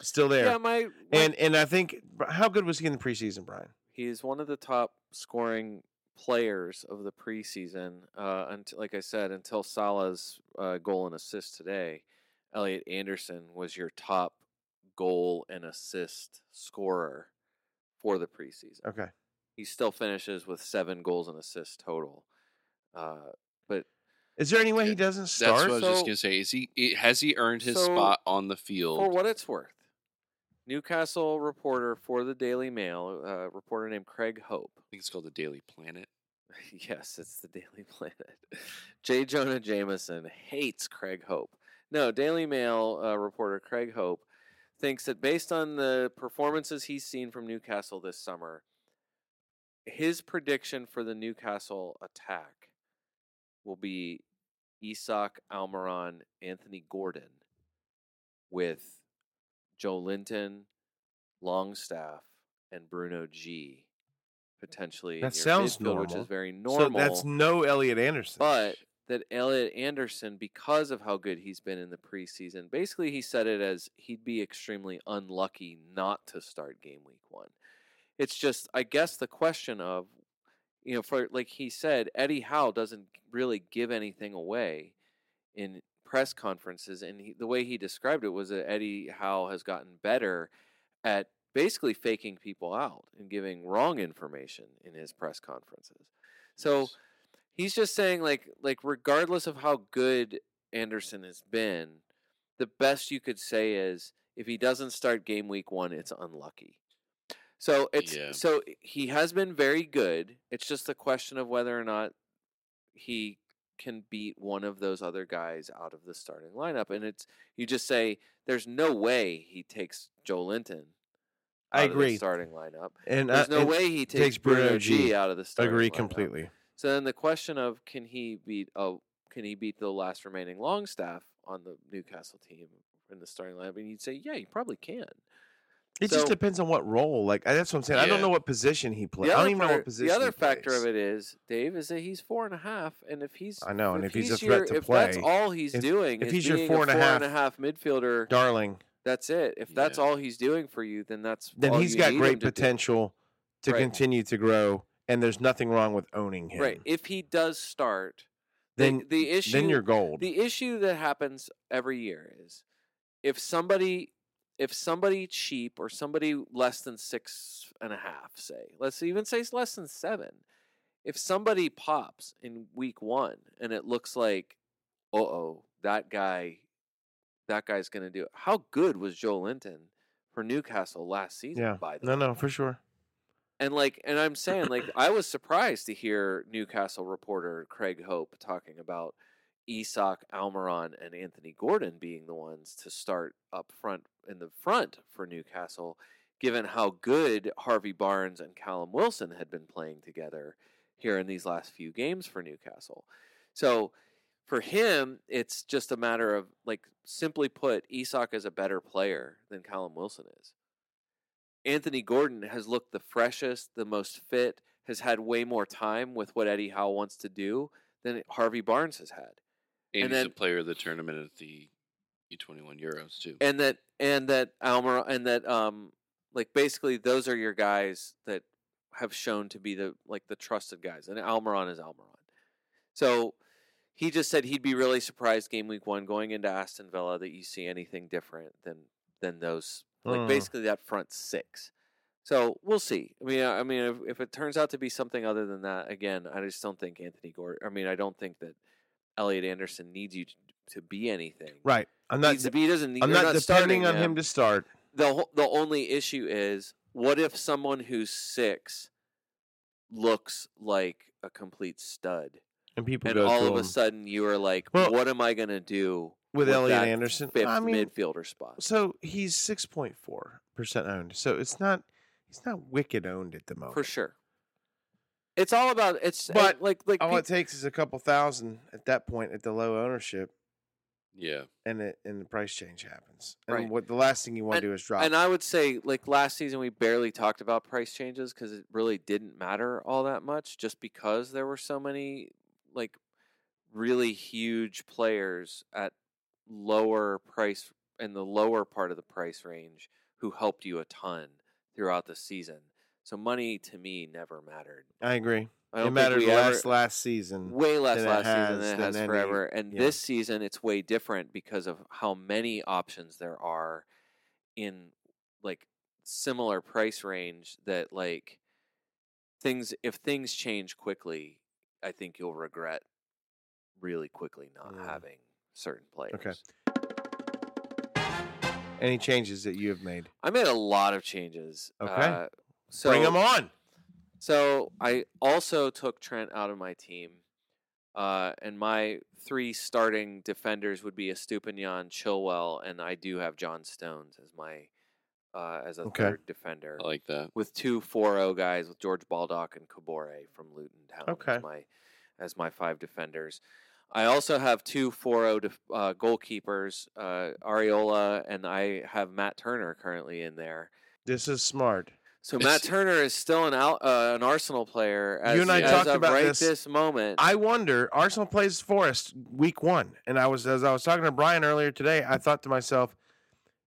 still there. Yeah, my, my And and I think how good was he in the preseason, Brian? he's one of the top scoring players of the preseason. Uh, until, like I said, until Salah's uh, goal and assist today, Elliot Anderson was your top goal and assist scorer for the preseason. Okay. He still finishes with seven goals and assists total. Uh, but Is there any way he doesn't start? That's what I was just gonna say. Is he has he earned his So, spot on the field? for field? what it's worth, Newcastle reporter for the Daily Mail, a reporter named Craig Hope, I think it's called the Daily Planet. Yes, it's the Daily Planet. J. Jonah Jameson hates Craig Hope. No, Daily Mail uh, reporter Craig Hope thinks that based on the performances he's seen from Newcastle this summer, his prediction for the Newcastle attack will be Isak Almiron, Anthony Gordon, with Joelinton, Longstaff, and Bruno G. Potentially, That sounds midfield, which is very normal. So normal. that's no Elliot Anderson. But that Elliot Anderson, because of how good he's been in the preseason, basically he said it as he'd be extremely unlucky not to start game week one. It's just, I guess, the question of, you know, for like he said, Eddie Howe doesn't really give anything away in press conferences, and he, the way he described it was that Eddie Howe has gotten better at basically faking people out and giving wrong information in his press conferences. So Yes. he's just saying like like regardless of how good Anderson has been, the best you could say is if he doesn't start game week 1, it's unlucky. So it's Yeah. so he has been very good. It's just a question of whether or not he can beat one of those other guys out of the starting lineup and it's you just say there's no way he takes Joelinton I out of the agree. starting lineup. and There's uh, no way he takes, takes Bruno, Bruno G, G. out of the starting lineup. agree lineup. completely. So then the question of can he beat oh can he beat the last remaining Longstaff on the Newcastle team in the starting lineup? And you'd say yeah, he probably can. It just depends on what role. Like that's what I'm saying. I don't know what position he plays. I don't other even know what part- position. The other he factor plays. of it is Dave is that he's four and a half, and if he's I know, and if he's a your- threat to if that's all he's if- doing, if is he's your being four a and a four and a half half midfielder, darling, that's it. If that's Yeah. all he's doing for you, then that's then all he's you got need great him to do. potential to Right. continue to grow, and there's nothing wrong with owning him. Right. If he does start, the- Then the, issue then you're gold. The issue that happens every year is if somebody if somebody cheap or somebody less than six and a half, say, let's even say it's less than seven, if somebody pops in week one and it looks like, uh oh, that guy that guy's gonna do it. How good was Joelinton for Newcastle last season, yeah. by the No, way? no, for sure. And like, and I'm saying, like, I was surprised to hear Newcastle reporter Craig Hope talking about Isak Almiron and Anthony Gordon being the ones to start up front in the front for Newcastle, given how good Harvey Barnes and Callum Wilson had been playing together here in these last few games for Newcastle. So for him, it's just a matter of like simply put, Isak is a better player than Callum Wilson is. Anthony Gordon has looked the freshest, the most fit, has had way more time with what Eddie Howe wants to do than Harvey Barnes has had. And, And he's then- a player of the tournament at the U21 Euros too. and that and that Almir and that um like basically those are your guys that have shown to be the like the trusted guys and Almiron is Almiron. So he just said he'd be really surprised game week one going into Aston Villa that you see anything different than than those like Mm. basically that front six. So we'll see. I mean, I I mean, if, if it turns out to be something other than that, again, I just don't think Anthony Gordon. I mean, I don't think that Elliot Anderson needs you to, to be anything. Right. I'm not. be- he doesn't. I'm not, starting depending on him to start. the the only issue is what if someone who's six looks like a complete stud, And people and go all of a sudden you are like, Well, what am I gonna do with Elliot that Anderson. fifth I mean, midfielder spot? so he's six point four percent owned. So it's not. He's not wicked owned at the moment. For sure. It's all about it's But like like All it takes is a couple thousand at that point at the low ownership, yeah, and it and the price change happens. And Right. what the last thing you want to do is drop. and I would say like last season we barely talked about price changes because it really didn't matter all that much just because there were so many like really huge players at lower price in the lower part of the price range who helped you a ton throughout the season. So money to me never mattered. I agree. I It mattered we ever- last last season. way less than last season has than it than has any- forever. And yeah. this season, it's way different because of how many options there are in like similar price range. That like things, if things change quickly, I think you'll regret really quickly not Mm. having certain players. Okay. Any changes that you have made? I made a lot of changes. Okay. Uh, so Bring them on. So I also took Trent out of my team, uh, and my three starting defenders would be Estupiñán, Chilwell, and I do have John Stones as my uh, as a Okay. third defender I like that. with two 4-0 guys with George Baldock and Kabore from Luton Town Okay. as my as my five defenders. I also have two 4-0 def- uh, goalkeepers, uh, Areola, and I have Matt Turner currently in there. This is smart. So Matt Turner is still an Al- uh, an Arsenal player. As, You and I talked about right this. moment. I wonder. Arsenal plays Forest week one, and I was as I was talking to Brian earlier today. I thought to myself,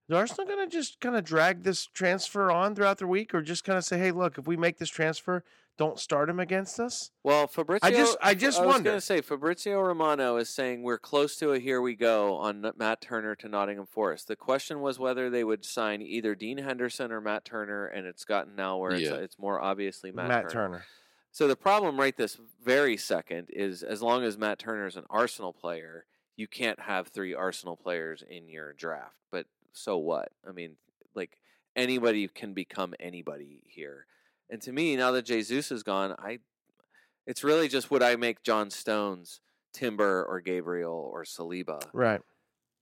is Arsenal going to just kind of drag this transfer on throughout the week, or just kind of say, "Hey, look, if we make this transfer, don't start him against us"? well, Fabrizio. I just, I just was wonder. going to say Fabrizio Romano is saying we're close to a here we go on Matt Turner to Nottingham Forest. The question was whether they would sign either Dean Henderson or Matt Turner, and it's gotten now where it's, it's more obviously Matt, Matt, Turner. Turner. So the problem right this very second is as long as Matt Turner is an Arsenal player, you can't have three Arsenal players in your draft. But so what? I mean, like anybody can become anybody here. And to me, now that Jesus is gone, I it's really just would I make John Stones, Timber, or Gabriel or Saliba? Right.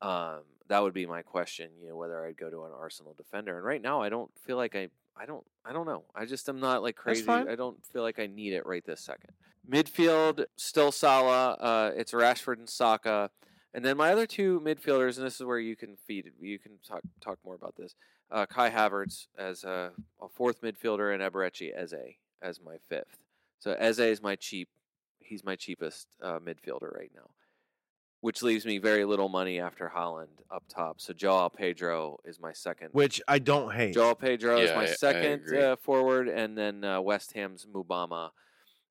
Um, that would be my question. You know, whether I'd go to an Arsenal defender. And right now, I don't feel like I. I don't. I don't know. I just am not like That's crazy. fine. I don't feel like I need it right this second. Midfield still Salah. Uh, it's Rashford and Saka. And then my other two midfielders, and this is where you can feed. You can talk talk more about this. Uh, Kai Havertz as a, a fourth midfielder, and Eberechi Eze as my fifth. So Eze is my cheap. He's my cheapest uh, midfielder right now which leaves me very little money after Haaland up top. So Joao Pedro is my second. Which I don't hate. Joao Pedro is my I- I second agree. uh, forward, and then uh, West Ham's Mubama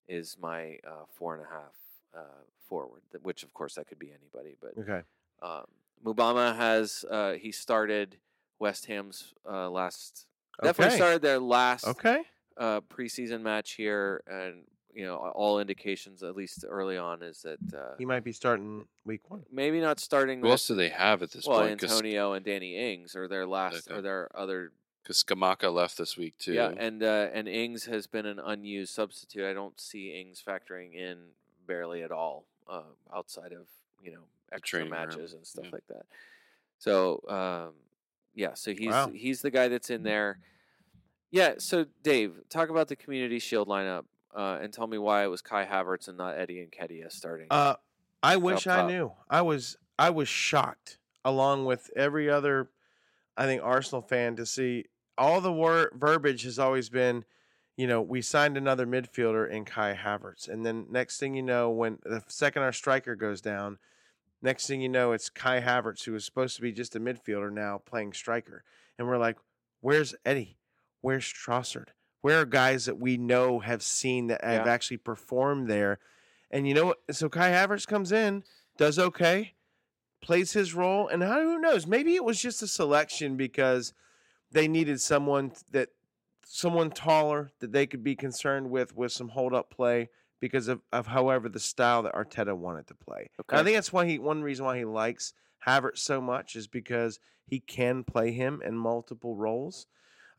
is my uh, four and a half uh, forward. Which, of course, that could be anybody. But Okay. um, Mubama has uh, he started West Ham's uh, last. Definitely started their last Okay. uh, preseason match here, and you know all indications, at least early on, is that uh, He might be starting week one. maybe not starting. Who that- else do they have at this well, point? Antonio and Danny Ings are their last Okay. or their other. Because Scamacca left this week too. Yeah, and uh, and Ings has been an unused substitute. I don't see Ings factoring in barely at all uh, outside of you know extra training room, matches and stuff yeah. like that. So um, yeah, so he's Wow. he's the guy that's in there. Yeah, so Dave, talk about the Community Shield lineup uh, and tell me why it was Kai Havertz and not Eddie Nketiah starting. Uh, I wish I knew. I was I was shocked, along with every other, I think Arsenal fan, to see all the wor- verbiage has always been, you know, we signed another midfielder in Kai Havertz, and then next thing you know, when the second our striker goes down, next thing you know, it's Kai Havertz who was supposed to be just a midfielder now playing striker, and we're like, where's Eddie? Where's Trossard? Where are guys that we know have seen that have Yeah. actually performed there? And you know what? So Kai Havertz comes in, does okay, plays his role, and who knows? Maybe it was just a selection because they needed someone that someone taller that they could be concerned with with some hold up play because of, of however the style that Arteta wanted to play. And I think that's why he one reason why he likes Havertz so much is because he can play him in multiple roles.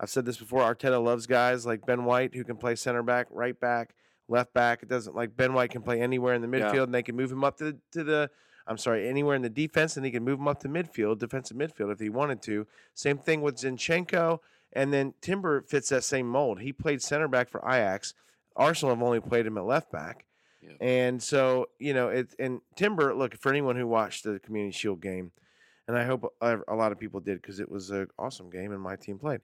I've said this before. Arteta loves guys like Ben White who can play center back, right back, left back. It doesn't like Ben White can play anywhere in the Yeah. midfield, and they can move him up to to the. I'm sorry, anywhere in the defense, and he can move him up to midfield, defensive midfield, if he wanted to. Same thing with Zinchenko, and then Timber fits that same mold. He played center back for Ajax. Arsenal have only played him at left back, Yeah. and so you know it. And Timber, look for anyone who watched the Community Shield game, and I hope a lot of people did because it was an awesome game and my team played.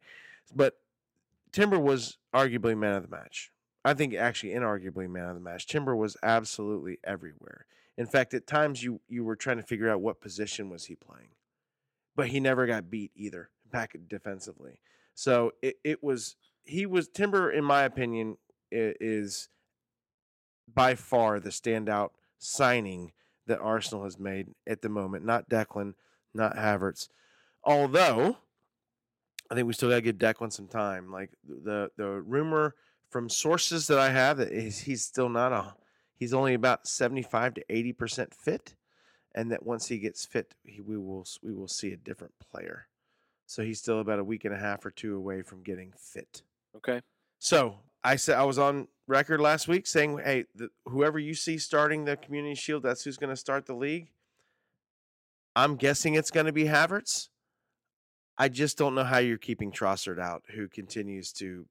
But Timber was arguably man of the match. I think actually inarguably man of the match. Timber was absolutely everywhere. In fact, at times you you were trying to figure out what position was he playing, but he never got beat either back defensively. So it, it was he was Timber in my opinion is by far the standout signing that Arsenal has made at the moment. Not Declan, not Havertz. Although I think we still got to give Declan some time. Like the the rumor from sources that I have that is he's still not a he's only about 75 to 80% fit and that once he gets fit he, we will we will see a different player. So he's still about a week and a half or two away from getting fit. Okay. So I said I was on record last week saying, "Hey, the, whoever you see starting the Community Shield, that's who's going to start the league." I'm guessing it's going to be Havertz. I just don't know how you're keeping Trossard out, who continues to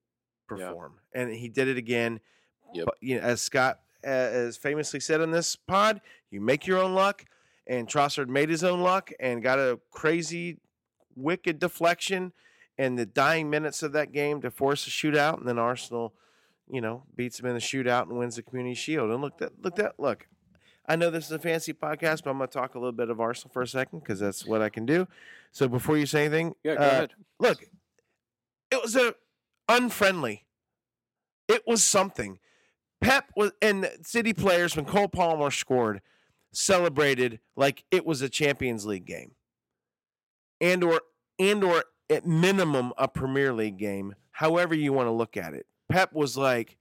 perform, and he did it again. Yep. But, you know, as Scott uh, has famously said on this pod, you make your own luck, and Trossard made his own luck and got a crazy, wicked deflection in the dying minutes of that game to force a shootout, and then Arsenal, you know, beats them in the shootout and wins the Community Shield. And look that look that look. I know this is a fancy podcast, but I'm going to talk a little bit of Arsenal for a second because that's what I can do. So before you say anything, Yeah, go uh, ahead. look, it was a unfriendly. It was something. Pep was and City players when Cole Palmer scored celebrated like it was a Champions League game, and or and or at minimum a Premier League game. However you want to look at it, Pep was like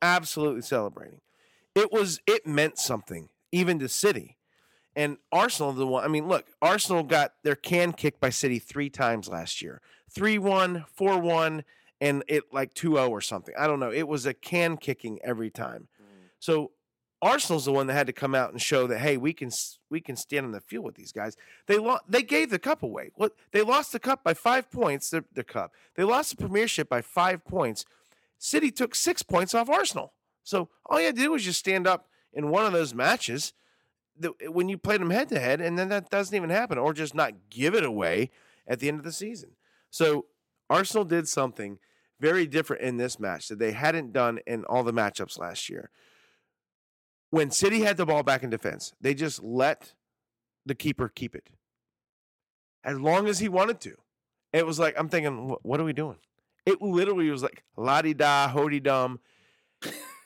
absolutely celebrating. It was it meant something even to City. And Arsenal, the one, I mean, look, Arsenal got their can kicked by City three times last year 3 1, 4 1, and it like 2 0 or something. I don't know. It was a can kicking every time. Mm. So Arsenal's the one that had to come out and show that hey, we can we can stand on the field with these guys. They lo- they gave the cup away. What they lost the cup by five points. The, the cup they lost the Premiership by five points. City took six points off Arsenal. So all you had to do was just stand up in one of those matches the, when you played them head to head, and then that doesn't even happen, or just not give it away at the end of the season. So Arsenal did something very different in this match that they hadn't done in all the matchups last year. When City had the ball back in defense, they just let the keeper keep it as long as he wanted to. It was like I'm thinking, what are we doing? It literally was like la di da, ho di dum,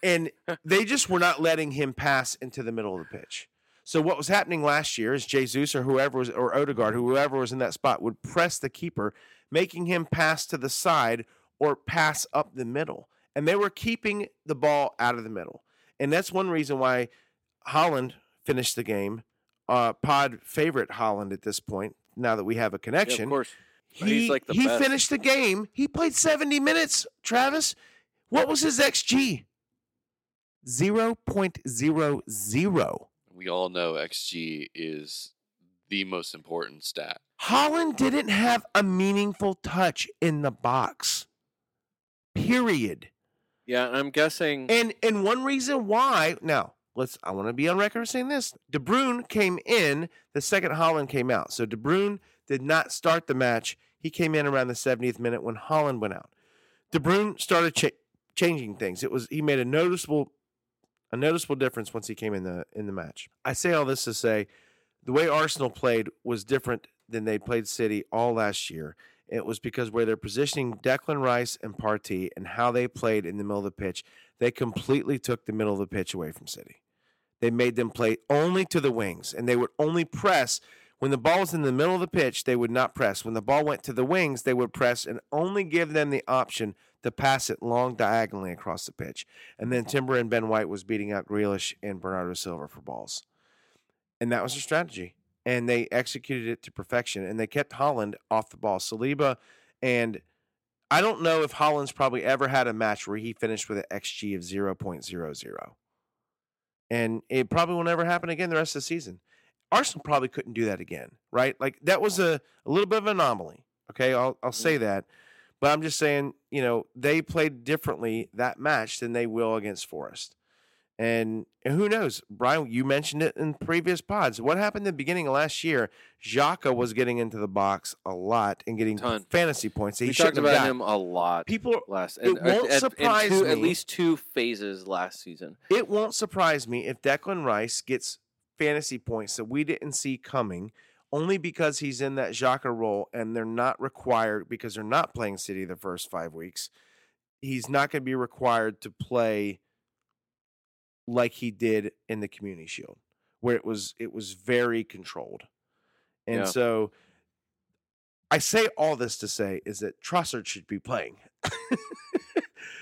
and they just were not letting him pass into the middle of the pitch. So what was happening last year is Jesus or whoever was or Odegaard, whoever was in that spot, would press the keeper, making him pass to the side or pass up the middle. And they were keeping the ball out of the middle. And that's one reason why Haaland finished the game. Uh, pod favorite Haaland at this point, now that we have a Yeah, connection. of course. But He, he's like the he best. finished the game. He played 70 minutes, Travis. What was his XG? 0.00. We all know XG is the most important stat. Haaland didn't have a meaningful touch in the box. Period. Yeah, I'm guessing. And and one reason why now let's I want to be on record saying this. De Bruyne came in the second Haaland came out. So De Bruyne did not start the match. He came in around the 70th minute when Haaland went out. De Bruyne started cha- changing things. It was he made a noticeable a noticeable difference once he came in the in the match. I say all this to say the way Arsenal played was different than they played City all last year. It was because where they're positioning Declan Rice and Partey and how they played in the middle of the pitch, they completely took the middle of the pitch away from City. They made them play only to the wings, and they would only press when the ball was in the middle of the pitch. They would not press. When the ball went to the wings, they would press and only give them the option to pass it long diagonally across the pitch. And then Timber and Ben White was beating out Grealish and Bernardo Silva for balls, and that was their strategy and they executed it to perfection and they kept Haaland off the ball. Saliba and I don't know if Haaland's probably ever had a match where he finished with an XG of 0.00. And it probably will never happen again the rest of the season. Arsenal probably couldn't do that again, right? Like that was a, a little bit of an anomaly. Okay, I'll I'll mm-hmm. say that. But I'm just saying, you know, they played differently that match than they will against Forest. And, who knows, Brian? You mentioned it in previous pods. What happened in the beginning of last year? Xhaka was getting into the box a lot and getting Ton. fantasy points. That we he talked about got. him a lot. People, last it and, uh, won't at, surprise two, at least two phases last season. it won't surprise me if Declan Rice gets fantasy points that we didn't see coming, only because he's in that Xhaka role and they're not required because they're not playing City the first five weeks. He's not going to be required to play like he did in the Community Shield, where it was it was very controlled, and Yeah. so. I say all this to say is that Trossard should be playing.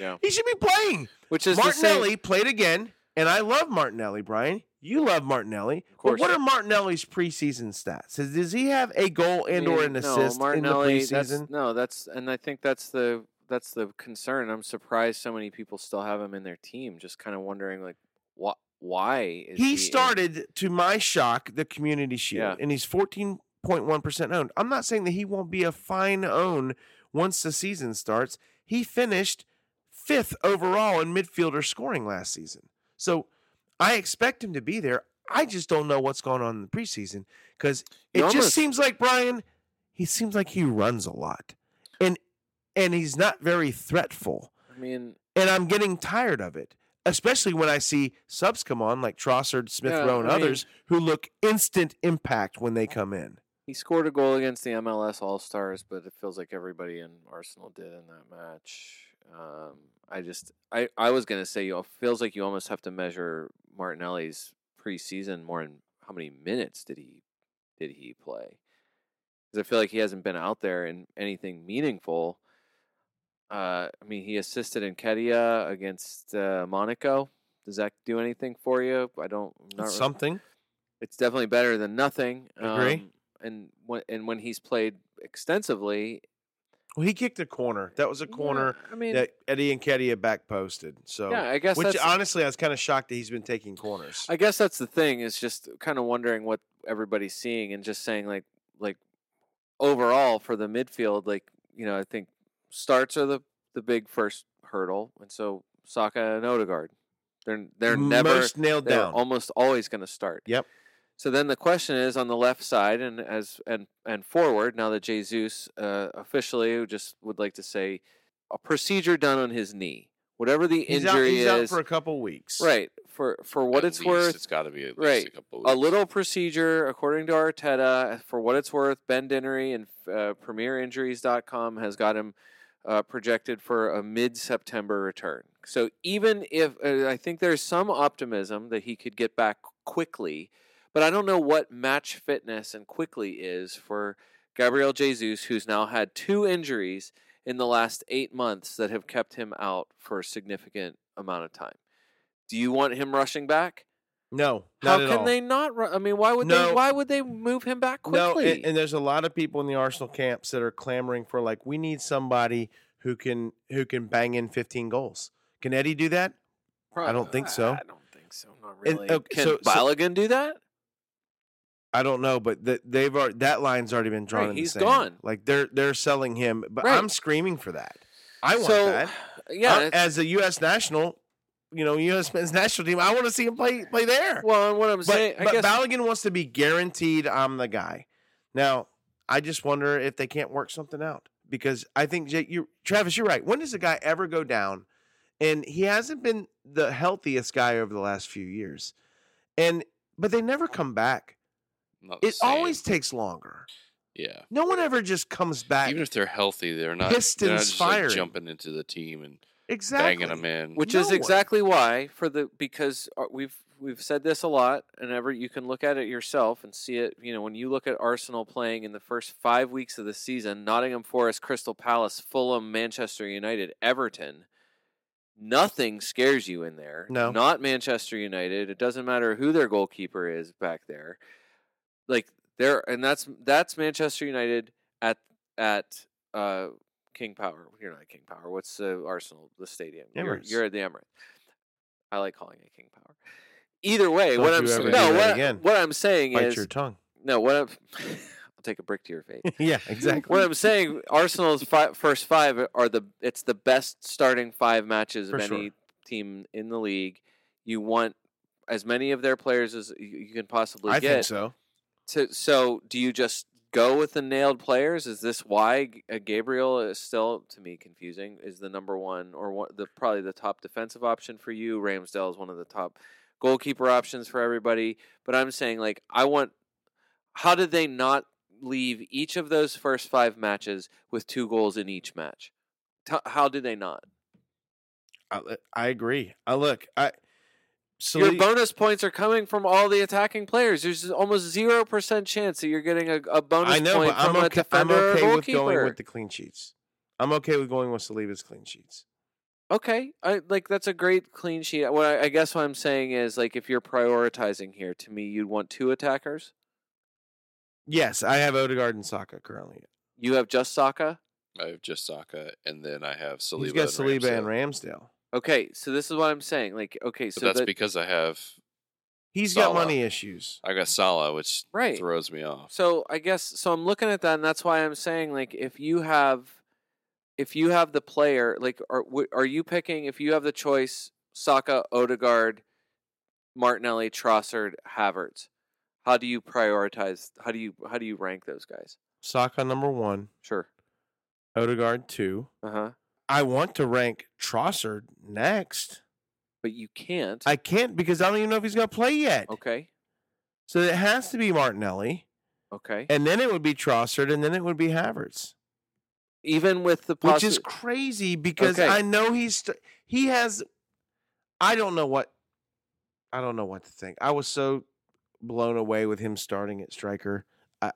Yeah. He should be playing. Which is Martinelli played again, and I love Martinelli, Brian. You love Martinelli. Of course. But what are Martinelli's preseason stats? Does, he have a goal and or mean, an no, assist in the Martinelli, that's- preseason? No, that's and I think that's the that's the concern. I'm surprised so many people still have him in their team. Just kind of wondering, like, what? Why is He in- started, to my shock, the Community Shield, Yeah. and he's 14.1% owned. I'm not saying that he won't be a fine own once the season starts. He finished fifth overall in midfielder scoring last season. So I expect him to be there. I just don't know what's going on in the preseason because it You just seems like Brian. He seems like he runs a lot, and and he's not very threatful. I mean, And I'm getting tired of it, especially when I see subs come on like Trossard, Smith Yeah, Rowe, and I mean- others who look instant impact when they come in. he scored a goal against the MLS All Stars, but it feels like everybody in Arsenal did in that match. Um, I just, I, I was gonna say, you know, it feels like you almost have to measure Martinelli's preseason more in how many minutes did he did he play? Because I feel like he hasn't been out there in anything meaningful. Uh, I mean, he assisted Nketiah against uh, Monaco. Does that do anything for you? I don't. It's re- something. it's definitely better than nothing. Agree. Um, and when and when he's played extensively, Well, he kicked a corner. That was a corner Yeah, I mean, that Eddie Nketiah back posted. So yeah, I guess which honestly, I was kind of shocked that he's been taking corners. I guess that's the thing is just kind of wondering what everybody's seeing and just saying like like overall for the midfield, like you know, I think starts are the the big first hurdle, and so Saka and Odegaard, they're they're never most nailed they're down. almost always going to start. Yep. So then the question is on the left side and as and and forward now that Jesus uh, officially just would like to say a procedure done on his knee, whatever the he's out, injury he's is, out for a couple weeks. right? For for what At it's least worth, it's got to be at least right, a couple a little procedure according to Arteta. For what it's worth, Ben Dinnery and uh, PremierInjuries.com has got him uh, projected for a mid-September return. So even if uh, I think there's some optimism that he could get back quickly, but I don't know what match fitness and quickly is for Gabriel Jesus, who's now had two injuries in the last eight months that have kept him out for a significant amount of time. Do you want him rushing back? No, How at can all. they not? Ru- I mean, why would they? Why would they move him back No, quickly? and, and there's a lot of people in the Arsenal camps that are clamoring for like we need somebody who can who can bang in 15 goals. Can Eddie do that? I don't think so. I don't think so. Not And, okay, Can so- so- Balogun do that? I don't know, but that they've already, that line's already been drawn. Right, in the he's sand. gone. Like they're they're selling him, but Right. I'm screaming for that. I want so, that. Yeah, Uh, as a U.S. national, you know U.S. men's national team. I want to see him play play there. Well, what I'm but saying, I but guess Balogun wants to be guaranteed. I'm the guy. Now, I just wonder if they can't work something out because I think Jay, you, Travis, you're right. When does a guy ever go down? And he hasn't been the healthiest guy over the last few years, and but they never come back. Not It same. always takes longer. yeah. No one ever just comes back. Even if they're healthy, they're not. they're not Pistons just like firing. jumping into the team and exactly. banging them in. which No is one. exactly why for the because uh, we've we've said this a lot and ever you can look at it yourself and see it you know when you look at arsenal playing in the first five weeks of the season nottingham forest crystal palace fulham manchester united everton nothing scares you in there No. not manchester united it doesn't matter who their goalkeeper is back there like there and that's that's manchester united at at uh king power you're not king power what's uh, arsenal the stadium you're, Emirates. you're at the emirates i like calling it king power either way Don't what i'm you s- ever no what, again. what i'm saying Bite is your tongue. no what i'm i'll take a brick to your face yeah, exactly. what I'm saying, Arsenal's fi- first five are the it's the best starting five matches For of sure. any team in the league. You want as many of their players as you you can possibly I get. think so. To, so, do you just go with the nailed players? Is this why uh, Gabriel is still to me confusing? Is the number one or one, the probably the top defensive option for you? Ramsdale is one of the top goalkeeper options for everybody. But I'm saying like I want. How did they not leave each of those first five matches with two goals in each match? How did they not? I, I agree. I look. I. Your bonus points are coming from all the attacking players. There's almost zero percent chance that you're getting a, a bonus I know, point but I'm from a okay. I'm okay or with going with the clean sheets. I'm okay with going with Saliba's clean sheets. Okay, I like that's a great clean sheet. What I, I guess what I'm saying is like if you're prioritizing here, to me, you'd want two attackers. Yes, I have Odegaard and Saka currently. You have just Saka. I have just Saka, and then I have Saliba. He's got and Saliba and Ramsdale. Ramsdale. Okay, so this is what I'm saying. Like, okay, But so that's that, because I have He's got Salah. money issues. I got Salah, which Right. throws me off. So I guess so. I'm looking at that, and that's why I'm saying like if you have, if you have the player, like are w- are you picking if you have the choice Saka, Odegaard, Martinelli, Trossard, Havertz? How do you prioritize? How do you how do you rank those guys? Saka number one, Sure. Odegaard two. Uh huh. I want to rank Trossard next. But you can't. I can't because I don't even know if he's going to play yet. okay. So it has to be Martinelli, Okay. and then it would be Trossard, and then it would be Havertz, Even with the which is crazy because Okay. I know he's st- he has. I don't know what. I don't know what to think. I was so blown away with him starting at striker.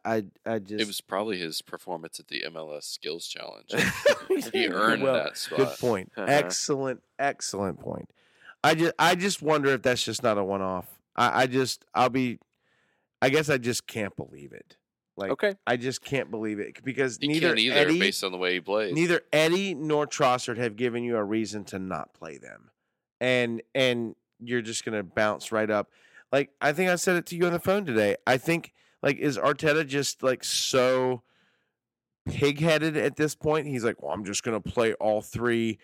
I I, I just It was probably his performance at the MLS Skills Challenge. he earned Well, that spot. Good point. Uh-huh. Excellent, excellent point. I just, I just wonder if that's just not a one-off. I, I just, I'll be, I guess I just can't believe it. Like, okay. I just can't believe it because He neither either Eddie, based on the way he plays. neither Eddie nor Trossard have given you a reason to not play them, and and you're just gonna bounce right up. Like I think I said it to you on the phone today. I think like is Arteta just like so pig-headed at this point? He's like, well, I'm just gonna play all three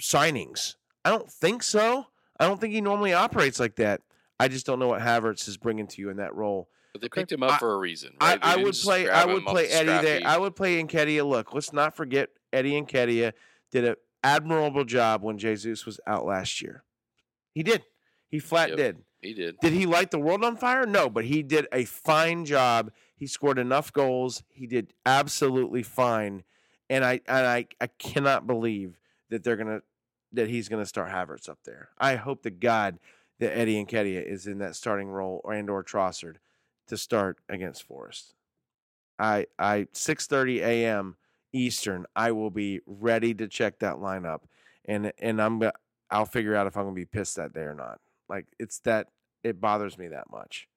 signings. I don't think so. I don't think he normally operates like that. I just don't know what Havertz is bringing to you in that role. but they picked him up I- for a reason. I, Right? They I would play. I would play Eddie there. scrappy. I would play Nketiah. Look, let's not forget Eddie Nketiah did an admirable job when Jesus was out last year. He did. He flat Yep. did. He did. Did he light the world on fire? No, but he did a fine job. He scored enough goals. He did absolutely fine. And I and I, I cannot believe that they're gonna that he's gonna start Havertz up there. I hope to God that Eddie and Nketiah is in that starting role and or Trossard to start against Forest. I I six thirty a.m. Eastern. I will be ready to check that lineup, and and I'm I'll figure out if I'm gonna be pissed that day or not. Like it's that it bothers me that much.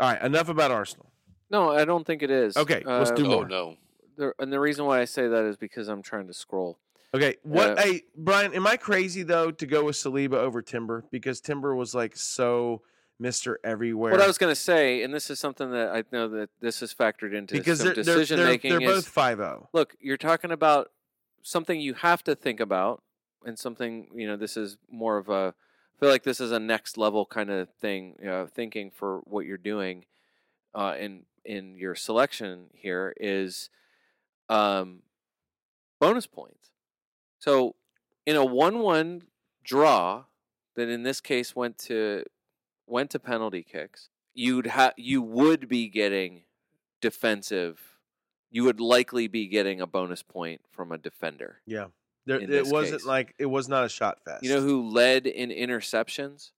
All right, enough about Arsenal. No, I don't think it is. Okay, let's do Uh, Oh more. no. the- and the reason why I say that is because I'm trying to scroll. Okay, what? Uh, hey, Brian, am I crazy though to go with Saliba over Timber because Timber was like so Mister Everywhere? What I was going to say, and this is something that I know that this is factored into because some they're they're, decision they're, making. they're both five oh. zero. look, you're talking about something you have to think about and something you know this is more of a I feel like this is a next level kind of thing uh, thinking for what you're doing uh, in in your selection here is um, bonus points. So in a one-one draw that in this case went to went to penalty kicks, you'd have you would be getting defensive. You would likely be getting a bonus point from a defender. Yeah. There, it wasn't case. like it was not a shot fest. You know who led in interceptions?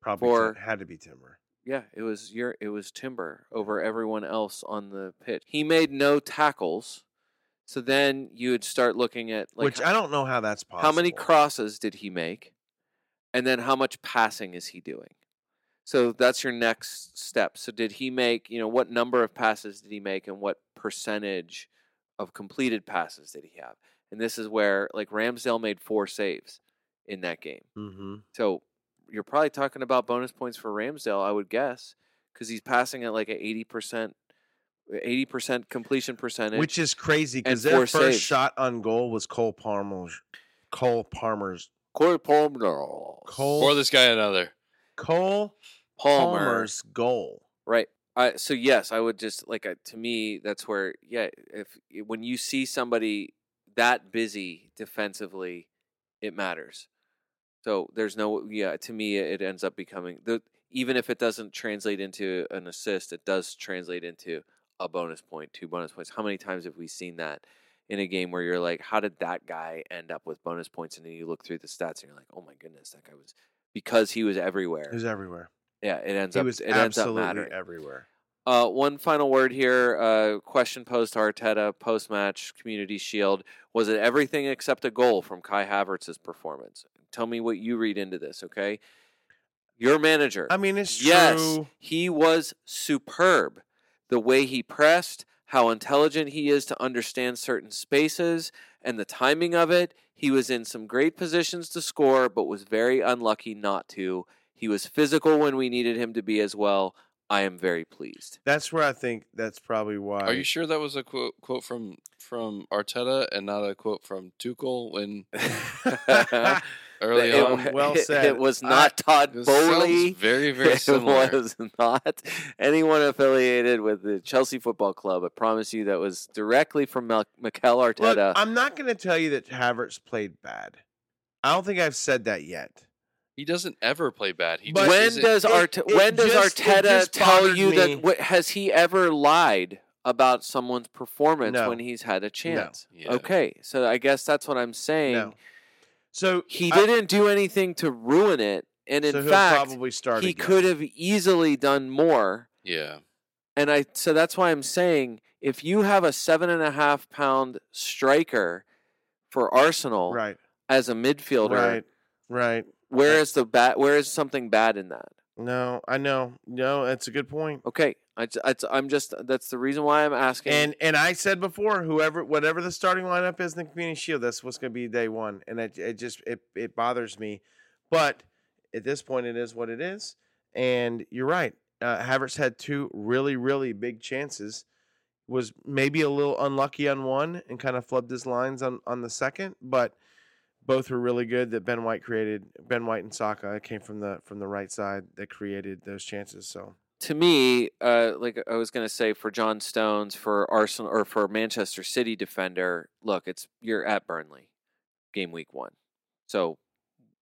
probably for- had to be Timber. Yeah, it was your it was Timber over everyone else on the pitch. He made no tackles. So then you would start looking at like Which I don't know how that's possible. how many crosses did he make? And then how much passing is he doing? So that's your next step. So did he make, you know, what number of passes did he make and what percentage of completed passes did he have? And this is where like Ramsdale made four saves in that game. Mm-hmm. So you're probably talking about bonus points for Ramsdale, I would guess, because he's passing at like a eighty percent, eighty percent completion percentage. Which is crazy because their four first saves. shot on goal was Cole Palmer's. Cole Palmer's. Corey Palmer, Cole Pour this guy another. Cole Palmer, Palmer's goal. right? I, so yes, I would just like uh, to me that's where yeah, if when you see somebody that busy defensively, it matters. So there's no yeah. To me, it ends up becoming the even if it doesn't translate into an assist, it does translate into a bonus point, two bonus points. How many times have we seen that in a game where you're like, how did that guy end up with bonus points? And then you look through the stats and you're like, oh my goodness, that guy was because he was everywhere. He was everywhere. yeah, it ends He up was it ends up mattering. everywhere. Uh, one final word here. Uh, question posed to Arteta post match Community Shield. Was it everything except a goal from Kai Havertz's performance? Tell me what you read into this, okay? Your manager. I mean, it's yes, true. he was superb. The way he pressed, how intelligent he is to understand certain spaces, and the timing of it. He was in some great positions to score, but was very unlucky not to. He was physical when we needed him to be as well. I am very pleased. That's where I think that's probably why. Are you sure that was a quote quote from from Arteta and not a quote from Tuchel when early it, on? well it- said. It was I- not Todd This Boehly. sounds very very It similar. was not anyone affiliated with the Chelsea Football Club. I promise you that was directly from Mel- Mikel Look, Arteta. I'm not going to tell you that Havertz played bad. I don't think I've said that yet. He doesn't ever play bad. He But just when isn't- does it- Arte- it when does just- it Arteta just tell bothered you me. that wh- has he ever lied about someone's performance No. when he's had a chance? Yeah. Okay, so I guess that's what I'm saying. No. So He I- didn't do anything to ruin it, and in so he'll fact, probably start. he again. could have easily done more. yeah. And I so that's why I'm saying if you have a seven and a half pound striker for Arsenal Right. as a midfielder, Right. Right. Where is the bad? Where is something bad in that? No, I know. No, that's a good point. Okay, I, am just that's the reason why I'm asking. And and I said before, whoever, whatever the starting lineup is in the Community Shield, that's what's going to be day one, and it, it just it it bothers me, but at this point, it is what it is. And you're right. Uh, Havertz had two really really big chances. Was maybe a little unlucky on one and kind of flubbed his lines on on the second, but both were really good. That Ben White created. Ben White and Saka came from the from the right side that created those chances. So to me, uh, like I was gonna say for John Stones, for Arsenal or for Manchester City defender, look, it's you're at Burnley, game week one. So,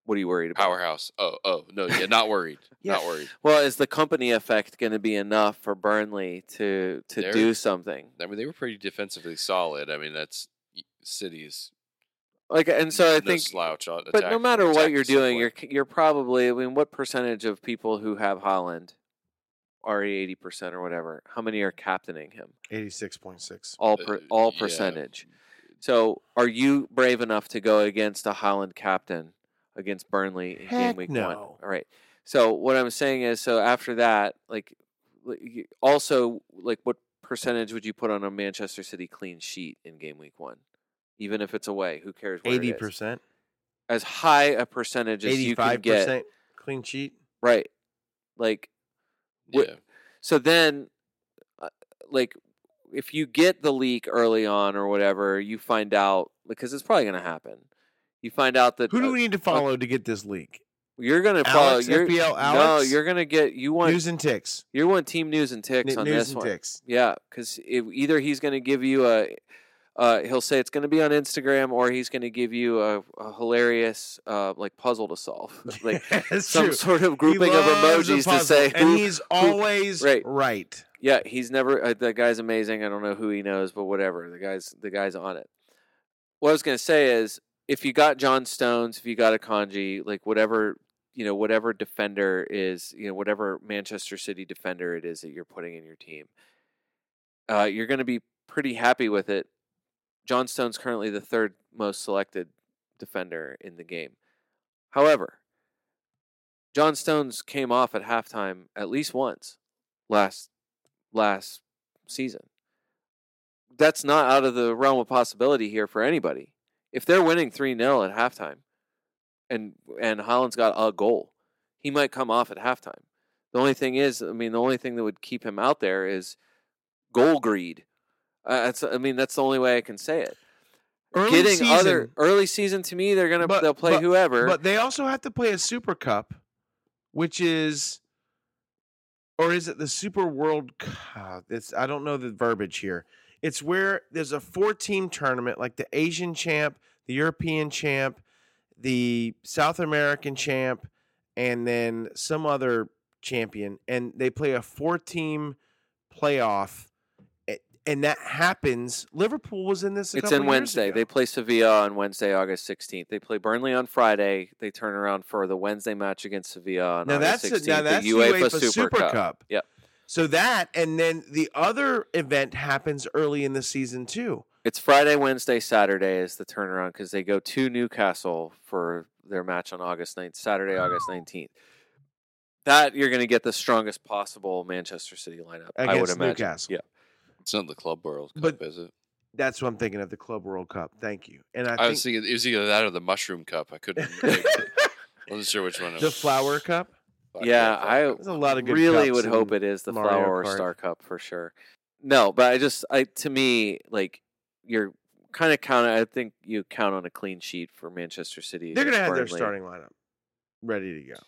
what are you worried about? Powerhouse. Oh, oh no, yeah, not worried. Not worried. Well, is the Kompany effect going to be enough for Burnley to to They're- do something? I mean, they were pretty defensively solid. I mean, that's City's Like, and so I no think, slouch. on but no matter what you're doing, you're you're probably. I mean, what percentage of people who have Haaland are eighty percent or whatever? How many are captaining him? eighty six point six. All per, Uh, all yeah. percentage. So, are you brave enough to go against a Haaland captain against Burnley in Heck game week one? All right. So what I'm saying is, so after that, like, like, also, like, what percentage would you put on a Manchester City clean sheet in game week one, even if it's away? Who cares? Eighty percent, As high a percentage as you can Eighty-five get, percent clean sheet. right? Like, Wh- Yeah. so then, uh, like, if you get the leak early on or whatever, you find out because it's probably going to happen. You find out that Who do uh, we need to follow to get this leak? you're gonna follow. Alex, you're, FPL No, you're gonna get. You want News and ticks. you want team news and ticks N- on news this and one. ticks. Yeah, because either he's going to give you a, uh, he'll say it's going to be on Instagram, or he's going to give you a, a hilarious uh, like puzzle to solve, like some true. sort of grouping of emojis to say and who. he's always right. right. Yeah, he's never. Uh, the guy's amazing. I don't know who he knows, but whatever. The guy's the guy's on it. What I was going to say is, if you got John Stones, if you got Akanji, like whatever you know, whatever defender is, you know, whatever Manchester City defender it is that you're putting in your team, uh, you're going to be pretty happy with it. John Stone's currently the third most selected defender in the game. However, John Stones came off at halftime at least once last last season. That's not out of the realm of possibility here for anybody. If they're winning 3-0 at halftime and and Haaland's got a goal, he might come off at halftime. The only thing is, I mean, the only thing that would keep him out there is goal greed. Uh, that's, I mean, that's the only way I can say it. Early Getting season, other early season to me, they're gonna But- they'll play but- whoever. but they also have to play a Super Cup, which is, or is it the Super World? Cup? It's I don't know the verbiage here. It's where there's a four-team tournament, like the Asian champ, the European champ, the South American champ, and then some other champion, and they play a four-team playoff. And that happens. Liverpool was in this. A It's in Wednesday. They play Sevilla on Wednesday, August 16th. They play Burnley on Friday. They turn around for the Wednesday match against Sevilla on now August that's 16th. a, now that's the UEFA, Super, Cup. Cup. Yep. So that and then the other event happens early in the season too. It's Friday, Wednesday, Saturday is the turnaround because they go to Newcastle for their match on August 9th, Saturday, August 19th. That you're going to get the strongest possible Manchester City lineup. I would Against imagine. Newcastle. Yeah. It's not the Club World Cup, But- is it? That's what I'm thinking of the Club World Cup. Thank you. And I, I, think was thinking it was either that or the Mushroom Cup. I couldn't. Like, wasn't sure which one. it the. Flower Cup. Fuck Yeah, Flower I Cup. There's a lot of good. really cups would hope it is the Mario Flower or Star Cup for sure. No, but I just I to me like you're kind of count. I think you count on a clean sheet for Manchester City. They're gonna against have their starting lineup ready to go.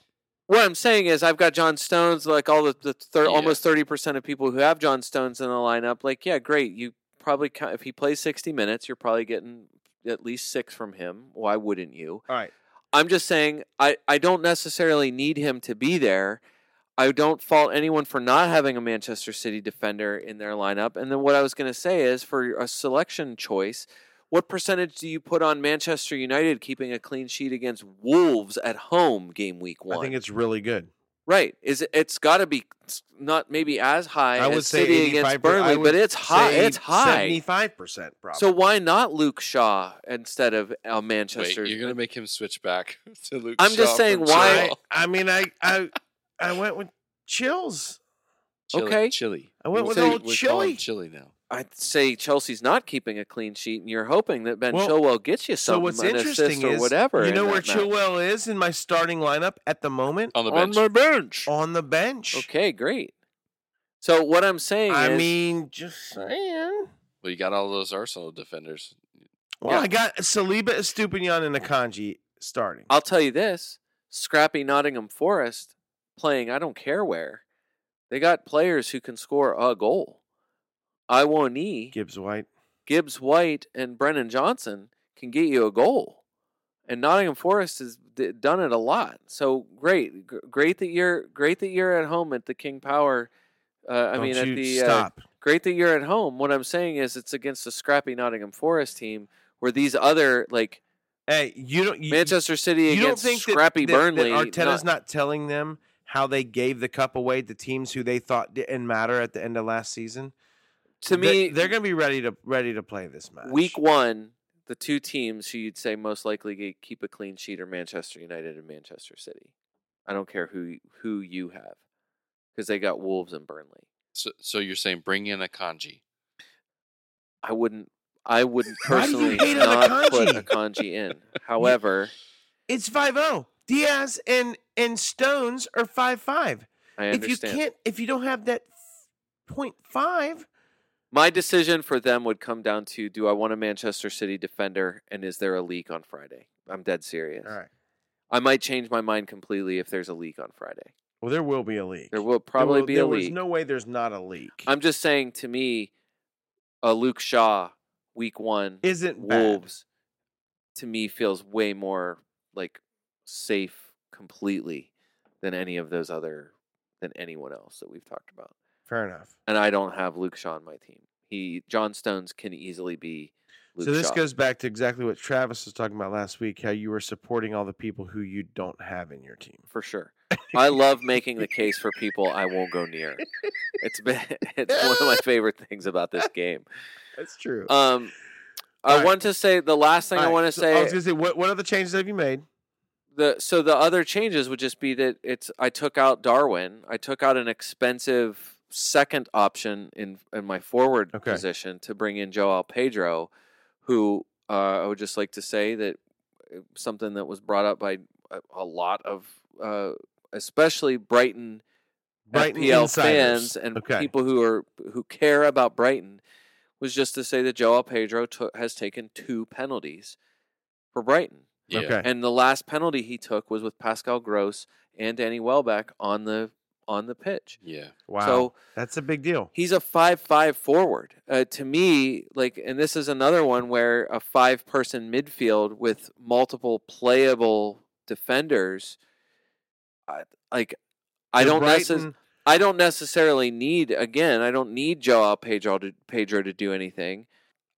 What I'm saying is, I've got John Stones. Like all the, the thir- Yeah. almost thirty percent of people who have John Stones in the lineup, like yeah, great. You probably if he plays sixty minutes, you're probably getting at least six from him. Why wouldn't you? All right. I'm just saying I, I don't necessarily need him to be there. I don't fault anyone for not having a Manchester City defender in their lineup. And then what I was going to say is for a selection choice, what percentage do you put on Manchester United keeping a clean sheet against Wolves at home game week one? I think it's really good. right. Is it, it's got to be not maybe as high I would as say City against Burnley, but it's high. say It's high. Seventy-five percent, probably. So why not Luke Shaw instead of uh, Wait, Manchester? you're gonna make him switch back to Luke. Shaw. I'm just saying, why- I, I mean, I, I, I went with chills. Chile, Okay. Chile. I went with say- old Chili. call him Chile. Chile now. I'd say Chelsea's not keeping a clean sheet, and you're hoping that Ben Well, Chilwell gets you something. So something, what's an interesting assist or is, whatever. you know that where match. Chilwell is in my starting lineup at the moment On the on bench. the bench. on the bench. Okay, great. So what I'm saying I is, mean, just saying. well, you got all those Arsenal defenders. Well, Yeah. I got Saliba, Estupiñán, and Akanji starting. I'll tell you this: scrappy Nottingham Forest playing. I don't care where. They got players who can score a goal. Awoniyi, Gibbs White. Gibbs White, and Brennan Johnson can get you a goal. And Nottingham Forest has done it a lot. So great, great that you're great that you're at home at the King Power. Uh, I Don't mean, you at the uh, stop. great that you're at home. What I'm saying is, it's against a scrappy Nottingham Forest team where these other like hey, you don't. You, Manchester City you don't against think that- scrappy that, that Burnley. Arteta's not- not telling them how they gave the cup away to teams who they thought didn't matter at the end of last season. To They- me, they're going to be ready to ready to play this match. week one, the two teams who you'd say most likely keep a clean sheet are Manchester United and Manchester City. I don't care who who you have because they got Wolves and Burnley. So, so you're saying bring in Akanji? I wouldn't. I wouldn't Why do you personally hate on not put Akanji in. However, It's 5-0. Dias and and Stones are five five. I understand. If you can't, if you don't have that point five, My decision for them would come down to: Do I want a Manchester City defender, and is there a leak on Friday? I'm dead serious. All right. I might change my mind completely if there's a leak on Friday. Well, there will be a leak. There will There probably will- be a leak. no way there's not a leak. I'm just saying to me, a Luke Shaw week one Isn't bad. Wolves to me feels way more like safe completely than any of those other than anyone else that we've talked about. Fair enough. And I don't have Luke Shaw on my team. He John Stones can easily be Luke so this Shaw. goes back to exactly what Travis was talking about last week. How you were supporting all the people who you don't have in your team. for sure. I love making the case for people I won't go near. It's been it's one of my favorite things about this game. That's true. Um I Alright. want to say the last thing I All right, want to so say I was gonna say, what what other changes have you made? the so the other changes would just be that it's I took out Darwin. I took out an expensive second option in in my forward Okay. position to bring in Joao Pedro, who uh, I would just like to say that uh, something that was brought up by a, a lot of uh, especially Brighton, Brighton FPL insiders. fans and Okay. people who are who care about Brighton was just to say that Joao Pedro took has taken two penalties for Brighton. Yeah. Okay. And the last penalty he took was with Pascal Gross and Danny Welbeck on the on the pitch. Yeah. Wow. So that's a big deal. he's a five-five forward. Uh, to me, like, and this is another one where a five-person midfield with multiple playable defenders, I, like, I don't necessarily. I don't necessarily need again. I don't need Joao Pedro to Pedro to do anything.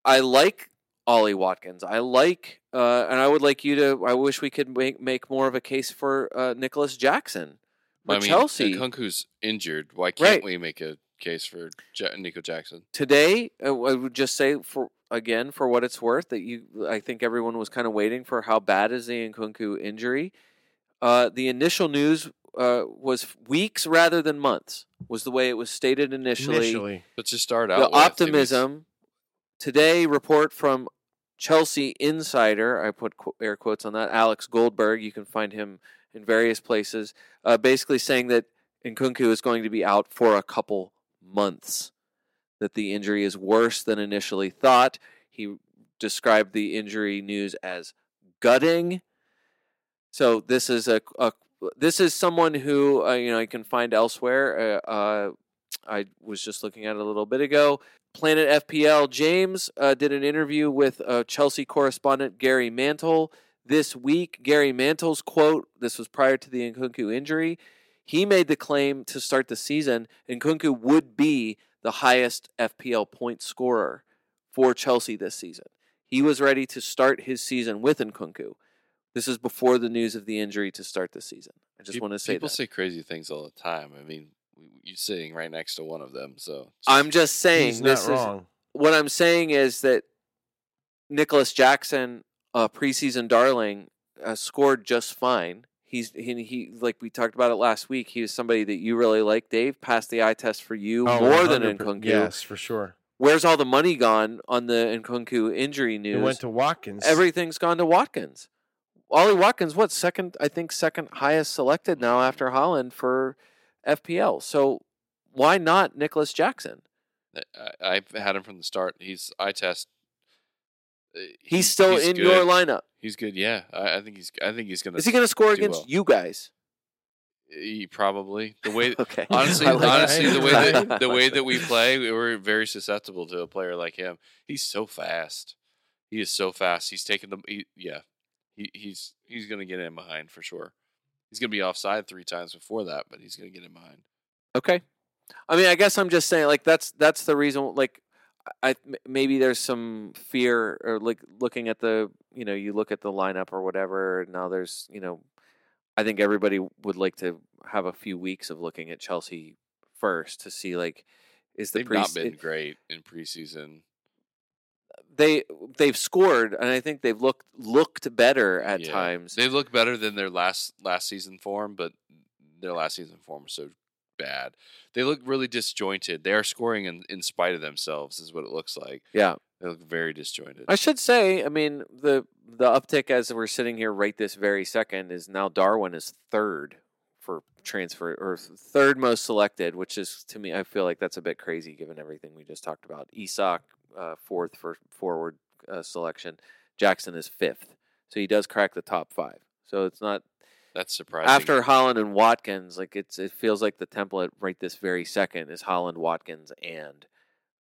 I like Ollie Watkins. I like, uh, and I would like you to. I wish we could make make more of a case for uh, Nicolas Jackson for I mean, Chelsea Nkunku's injured. Why can't Right. we make a case for ja- Nico Jackson? today. uh, I would just say for again for what it's worth that you. I think everyone was kind of waiting for how bad is the Nkunku injury. Uh, the initial news uh, was weeks rather than months. Was the way it was stated initially. Let's just start out. the with, it was- optimism today report from chelsea insider i put air quotes on that alex goldberg you can find him in various places uh, basically saying that Nkunku is going to be out for a couple months that the injury is worse than initially thought. He described the injury news as gutting. So this is a, a this is someone who uh, you know you can find elsewhere uh, uh, I was just looking at it a little bit ago. Planet FPL James uh, did an interview with uh, Chelsea correspondent Gary Mantle this week. Gary Mantle's quote, this was prior to the Nkunku injury, he made the claim to start the season Nkunku would be the highest FPL point scorer for Chelsea this season. He was ready to start his season with Nkunku. This is before the news of the injury to start the season. I just Peop- want to say people that. say crazy things all the time. I mean, you're sitting right next to one of them, so it's I'm just saying He's this not is what I'm saying is that Nicolas Jackson, a preseason darling, uh, scored just fine. He's he, he like we talked about it last week. He was somebody that you really like, Dave. Passed the eye test for you Oh, more than 100%. Nkunku. Yes, for sure. Where's all the money gone on the Nkunku injury It news? went to Watkins. Everything's gone to Watkins. Ollie Watkins, what second? I think second highest selected now after Haaland for FPL. So why not Nicolas Jackson? I, I've had him from the start. He's eye test. He's still in your lineup. He's good. Yeah, I, I think he's. I think he's gonna. Is he going to score against well. you guys? He probably the way. Okay. Honestly, like that. honestly, the way that the way that we play, we we're very susceptible to a player like him. He's so fast. He is so fast. He's taking the. He, yeah, he, he's he's gonna get in behind for sure. He's gonna be offside three times before that, but he's gonna get in behind. Okay. I mean, I guess I'm just saying, like that's that's the reason. Like, I maybe there's some fear or like looking at the you know you look at the lineup or whatever. Now there's you know, I think everybody would like to have a few weeks of looking at Chelsea first to see like is the They've pre not been great in preseason. they they've scored and I think they've looked looked better at Yeah. times. They look better than their last last season form, but their last season form was so bad. They look really disjointed. They are scoring in, in spite of themselves, is what it looks like. yeah. They look very disjointed. I should say, I mean, the the uptick as we're sitting here right this very second is now Darwin is third for transfer or third most selected, which is to me, I feel like that's a bit crazy given everything we just talked about. Isak uh, fourth for forward uh, selection. Jackson is fifth, so he does crack the top five. So it's not That's surprising. after Haaland and Watkins. Like it's it feels like the template right this very second is Haaland, Watkins, and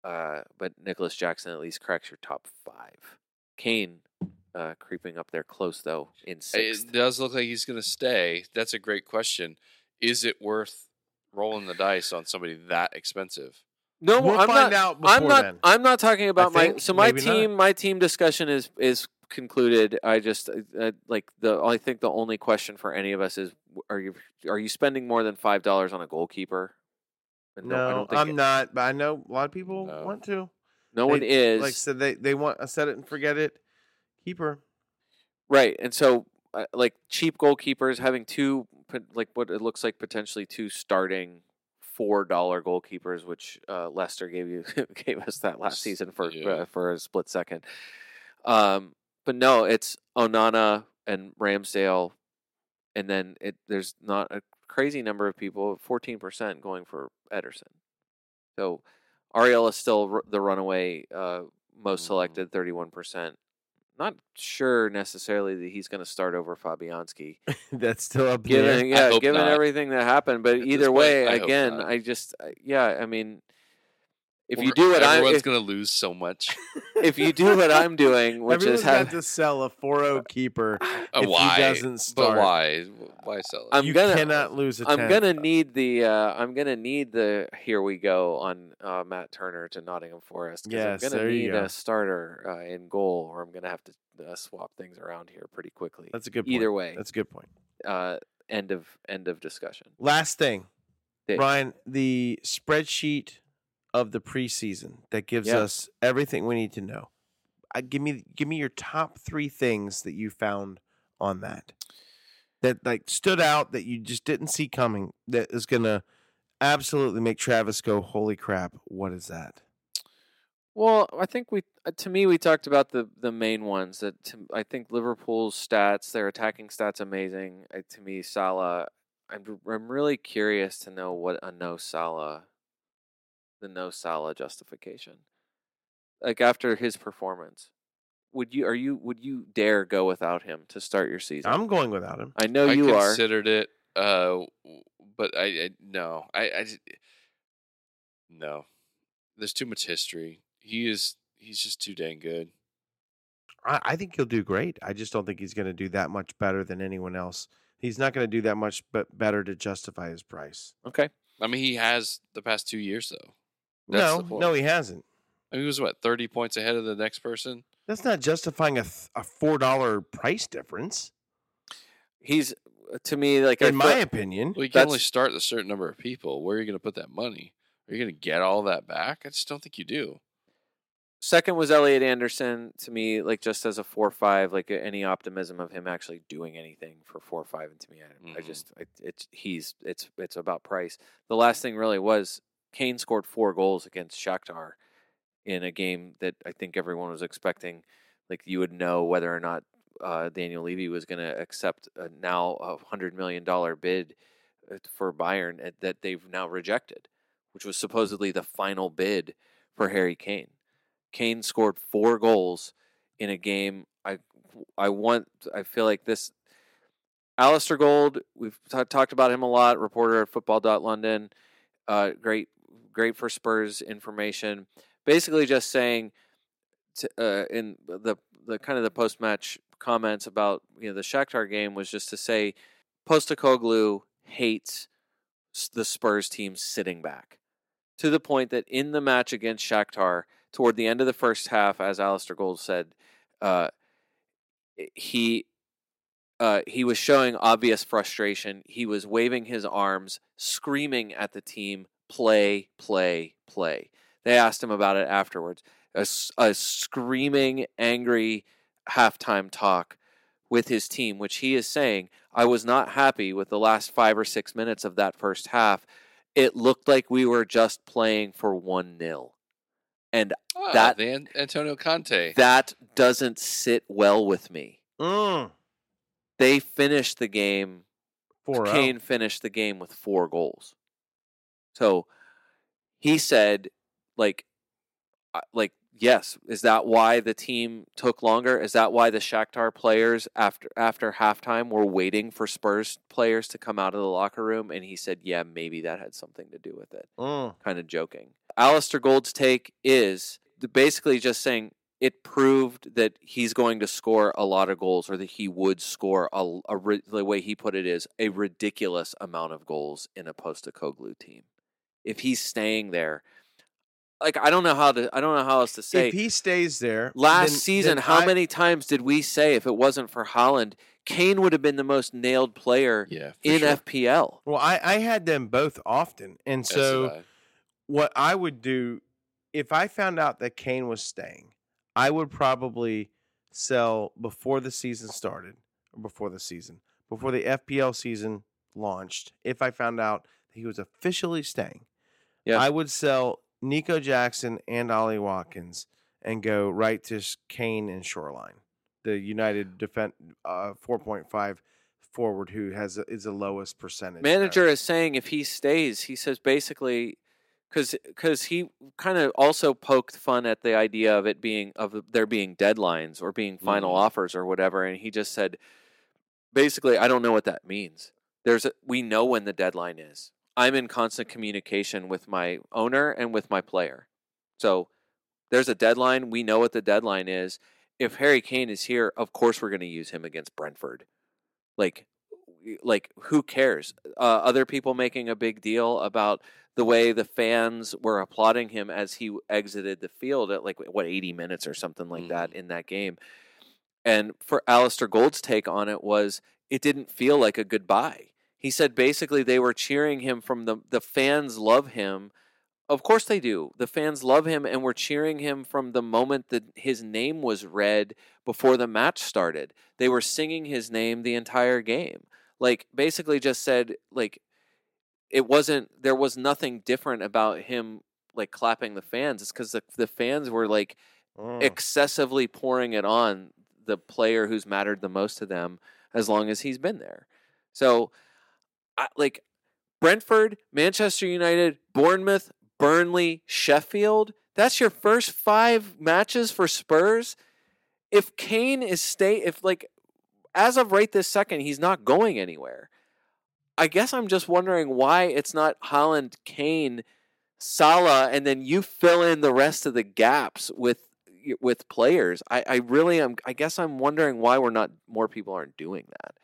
uh, but Nicolas Jackson at least cracks your top five. Kane uh, creeping up there close though in sixth. it does look like he's going to stay. That's a great question. Is it worth rolling the dice on somebody that expensive? No, We'll I'm find not. out before I'm not. then. I'm not talking about my. So my maybe not. team, my team discussion is is concluded. I just uh, like the. I think the only question for any of us is: Are you are you spending more than five dollars on a goalkeeper? And I No, I'm it- not. But I know a lot of people No. want to. No They- one is Like I said, they they want a set it and forget it keeper. right, and so uh, like cheap goalkeepers having two like what it looks like potentially two starting four dollar goalkeepers, which uh, Leicester gave you gave us that last season for yeah. uh, for a split second. Um, but no, it's Onana and Ramsdale, and then it there's not a crazy number of people, fourteen percent going for Ederson. So Areola is still r- the runaway uh, most Mhm. selected, thirty one percent. Not sure necessarily that he's going to start over Fabianski That's still up there. given yeah, given not. everything that happened. But At either point, way, I again. I just yeah, I mean, if you do what I'm everyone's if, going to lose so much. if you do what I'm doing, which Everyone's is got have to sell a 4-0 keeper. Uh, If he doesn't start- But why? Why sell it? I'm you gonna- cannot lose a I'm 10th. gonna need the uh, I'm gonna need the here we go on uh, Matt Turner to Nottingham Forest. Yes, I'm gonna there you need go. a starter uh, in goal, or I'm gonna have to uh, swap things around here pretty quickly. That's a good point. Either way, That's a good point. uh, end of end of discussion. Last thing, Dick. Ryan, the spreadsheet of the preseason that gives Yeah. us everything we need to know. I, give me give me your top three things that you found on that that like stood out that you just didn't see coming that is gonna absolutely make Travis go, holy crap, what is that? Well, I think we, uh, to me, we talked about the the main ones. That to, I think Liverpool's stats, their attacking stats, amazing. Uh, to me, Salah, I'm I'm really curious to know what a no Salah, the no Salah justification. Like after his performance, would you are you would you dare go without him to start your season? I'm going without him. I know I you are. considered it, uh, but I, I no, I, I no. There's too much history. He is. He's just too dang good. I, I think he'll do great. I just don't think he's going to do that much better than anyone else. He's not going to do that much but better to justify his price. Okay. I mean, he has the past two years though. That's no, no, he hasn't. I mean, he was what thirty points ahead of the next person. That's not justifying a th- a four dollar price difference, He's uh, to me like in feel- my opinion. Well, you can only That's- start a certain number of people. Where are you going to put that money? Are you going to get all that back? I just don't think you do. Second was Elliot Anderson to me, like just as a four five, like any optimism of him actually doing anything for four five, and to me, I, I Mhm. just I, it's he's it's it's about price. The last thing really was Kane scored four goals against Shakhtar in a game that I think everyone was expecting. Like you would know whether or not uh, Daniel Levy was going to accept a now a hundred million dollar bid uh, for Bayern that they've now rejected, which was supposedly the final bid for Harry Kane. Kane scored four goals in a game. I I want. I feel like this. Alasdair Gold. We've t- talked about him a lot. Reporter at Football.London. Uh, great, great for Spurs information. Basically, just saying, to, uh, in the the kind of the post match comments about you know the Shakhtar game was just to say, Postecoglou hates the Spurs team sitting back to the point that in the match against Shakhtar, toward the end of the first half, as Alasdair Gold said, uh, he uh, he was showing obvious frustration. He was waving his arms, screaming at the team, "Play, play, play." They asked him about it afterwards. A screaming, angry halftime talk with his team, which he is saying, "I was not happy with the last five or six minutes of that first half." It looked like we were just playing for one 0 and Ah, That- the An- Antonio Conte. that doesn't sit well with me. Mm. They finished the game Four oh. Kane finished the game with four goals. So he said, like, like yes, is that why the team took longer? Is that why the Shakhtar players after after halftime were waiting for Spurs players to come out of the locker room? And he said, yeah, maybe that had something to do with it. Mm. Kind of joking. Alasdair Gold's take is basically just saying it proved that he's going to score a lot of goals, or that he would score a, a the way he put it is a ridiculous amount of goals in a Postecoglou team. If he's staying there, like I don't know how to, I don't know how else to say. If he stays there, Last then- season, then how I- many times did we say if it wasn't for Haaland, Kane would have been the most nailed player Yeah, in sure. FPL? Well, I, I had them both often, and so I. what I would do if I found out that Kane was staying, I would probably sell before the season started, or before the season, before the FPL season launched. If I found out that he was officially staying, Yeah. I would sell Nico Jackson and Ollie Watkins and go right to Kane and Shoreline, the United defense uh, four point five forward who has a, is the lowest percentage. manager is saying if he stays, he says basically because because he kind of also poked fun at the idea of it being of there being deadlines or being final Mhm. offers or whatever, and he just said basically I don't know what that means. There's a, we know when the deadline is. I'm in constant communication with my owner and with my player, so there's a deadline. We know what the deadline is. If Harry Kane is here, of course we're going to use him against Brentford. Like, like who cares? Uh, other people making a big deal about the way the fans were applauding him as he exited the field at like what 80 minutes or something like that in that game. And for Alasdair Gold's take on it was it didn't feel like a goodbye. He said basically they were cheering him from the the fans love him. Of course they do. The fans love him and were cheering him from the moment that his name was read before the match started. They were singing his name the entire game. Like basically just said like it wasn't there was nothing different about him like clapping the fans. It's cuz the the fans were like Mm. excessively pouring it on the player who's mattered the most to them as long as he's been there. So, I, like Brentford, Manchester United, Bournemouth, Burnley, Sheffield, that's your first 5 matches for Spurs. If Kane is stay if like as of right this second he's not going anywhere. I guess I'm just wondering why it's not Haaland, Kane, Salah, and then you fill in the rest of the gaps with with players. I, I really am. I guess I'm wondering why we're not more people aren't doing that.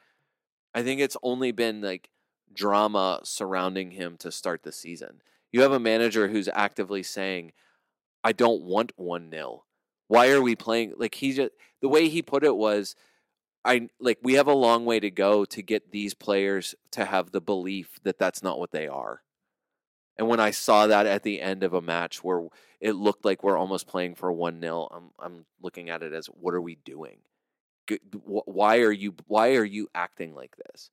I think it's only been like drama surrounding him to start the season. You have a manager who's actively saying, "I don't want one 0 Why are we playing?" Like he just the way he put it was, I like we have a long way to go to get these players to have the belief that that's not what they are. And when I saw that at the end of a match where it looked like we're almost playing for 1-0, I'm I'm looking at it as what are we doing? Why are you why are you acting like this?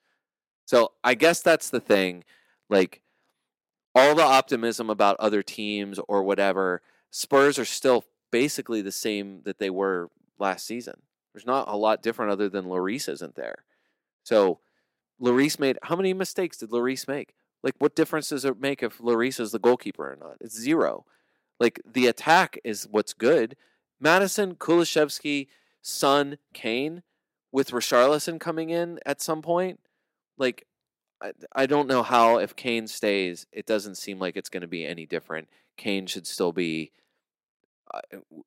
So, I guess that's the thing like all the optimism about other teams or whatever, Spurs are still basically the same that they were last season. There's not a lot different other than Lloris isn't there. So Lloris made how many mistakes did Lloris make? Like what difference does it make if Lloris is the goalkeeper or not? It's zero. Like the attack is what's good. Maddison, Kulusevski, Son, Kane, with Richarlison coming in at some point. Like I, I don't know how if Kane stays, it doesn't seem like it's going to be any different. Kane should still be, uh,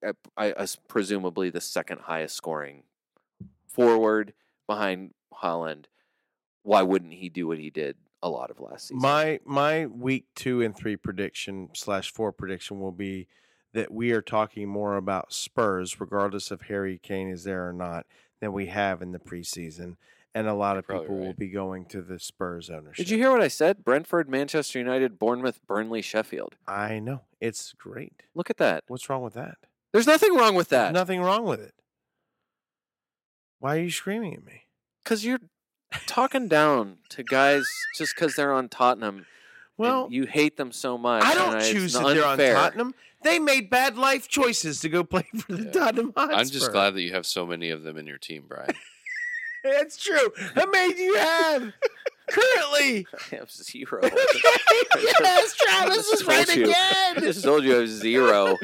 uh, I, I, presumably the second highest scoring forward behind Haaland. Why wouldn't he do what he did a lot of last season? My my week two and three prediction slash four prediction will be that we are talking more about Spurs, regardless of Harry Kane is there or not, than we have in the preseason. And a lot of probably people will be going to the Spurs ownership. Did you hear what I said? Brentford, Manchester United, Bournemouth, Burnley, Sheffield. I know. It's great. Look at that. What's wrong with that? There's nothing wrong with There's that. nothing wrong with it. Why are you screaming at me? Because you're talking down to guys just because they're on Tottenham. Well, you hate them so much. I don't choose that they're on. Tottenham. They made bad life choices to go play for the Yeah. Tottenham Hotspur. I'm just glad that you have so many of them in your team, Brian. It's true. How many do you have? Currently. I have zero. yes, Travis is right you. I again. just told you I have zero.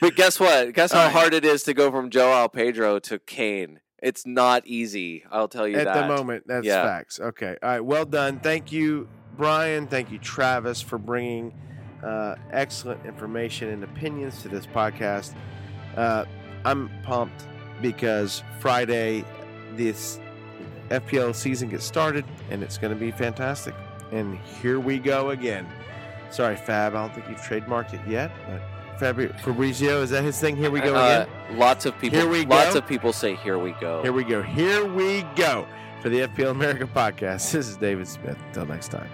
But guess what? Guess how hard it is to go from Joao Pedro to Kane. It's not easy. I'll tell you that. At that. the moment, that's Yeah. facts. Okay. All right. Well done. Thank you, Brian. Thank you, Travis, for bringing uh, excellent information and opinions to this podcast. Uh, I'm pumped because Friday, this FPL season gets started, and it's going to be fantastic. And here we go again. Sorry, Fab. I don't think you've trademarked it yet, but Fabri- Fabrizio, is that his thing? Here we go Uh, again. lots of people. Here we lots go. of people say, "Here we go." Here we go. Here we go for the FPL America podcast. This is David Smith. Until next time.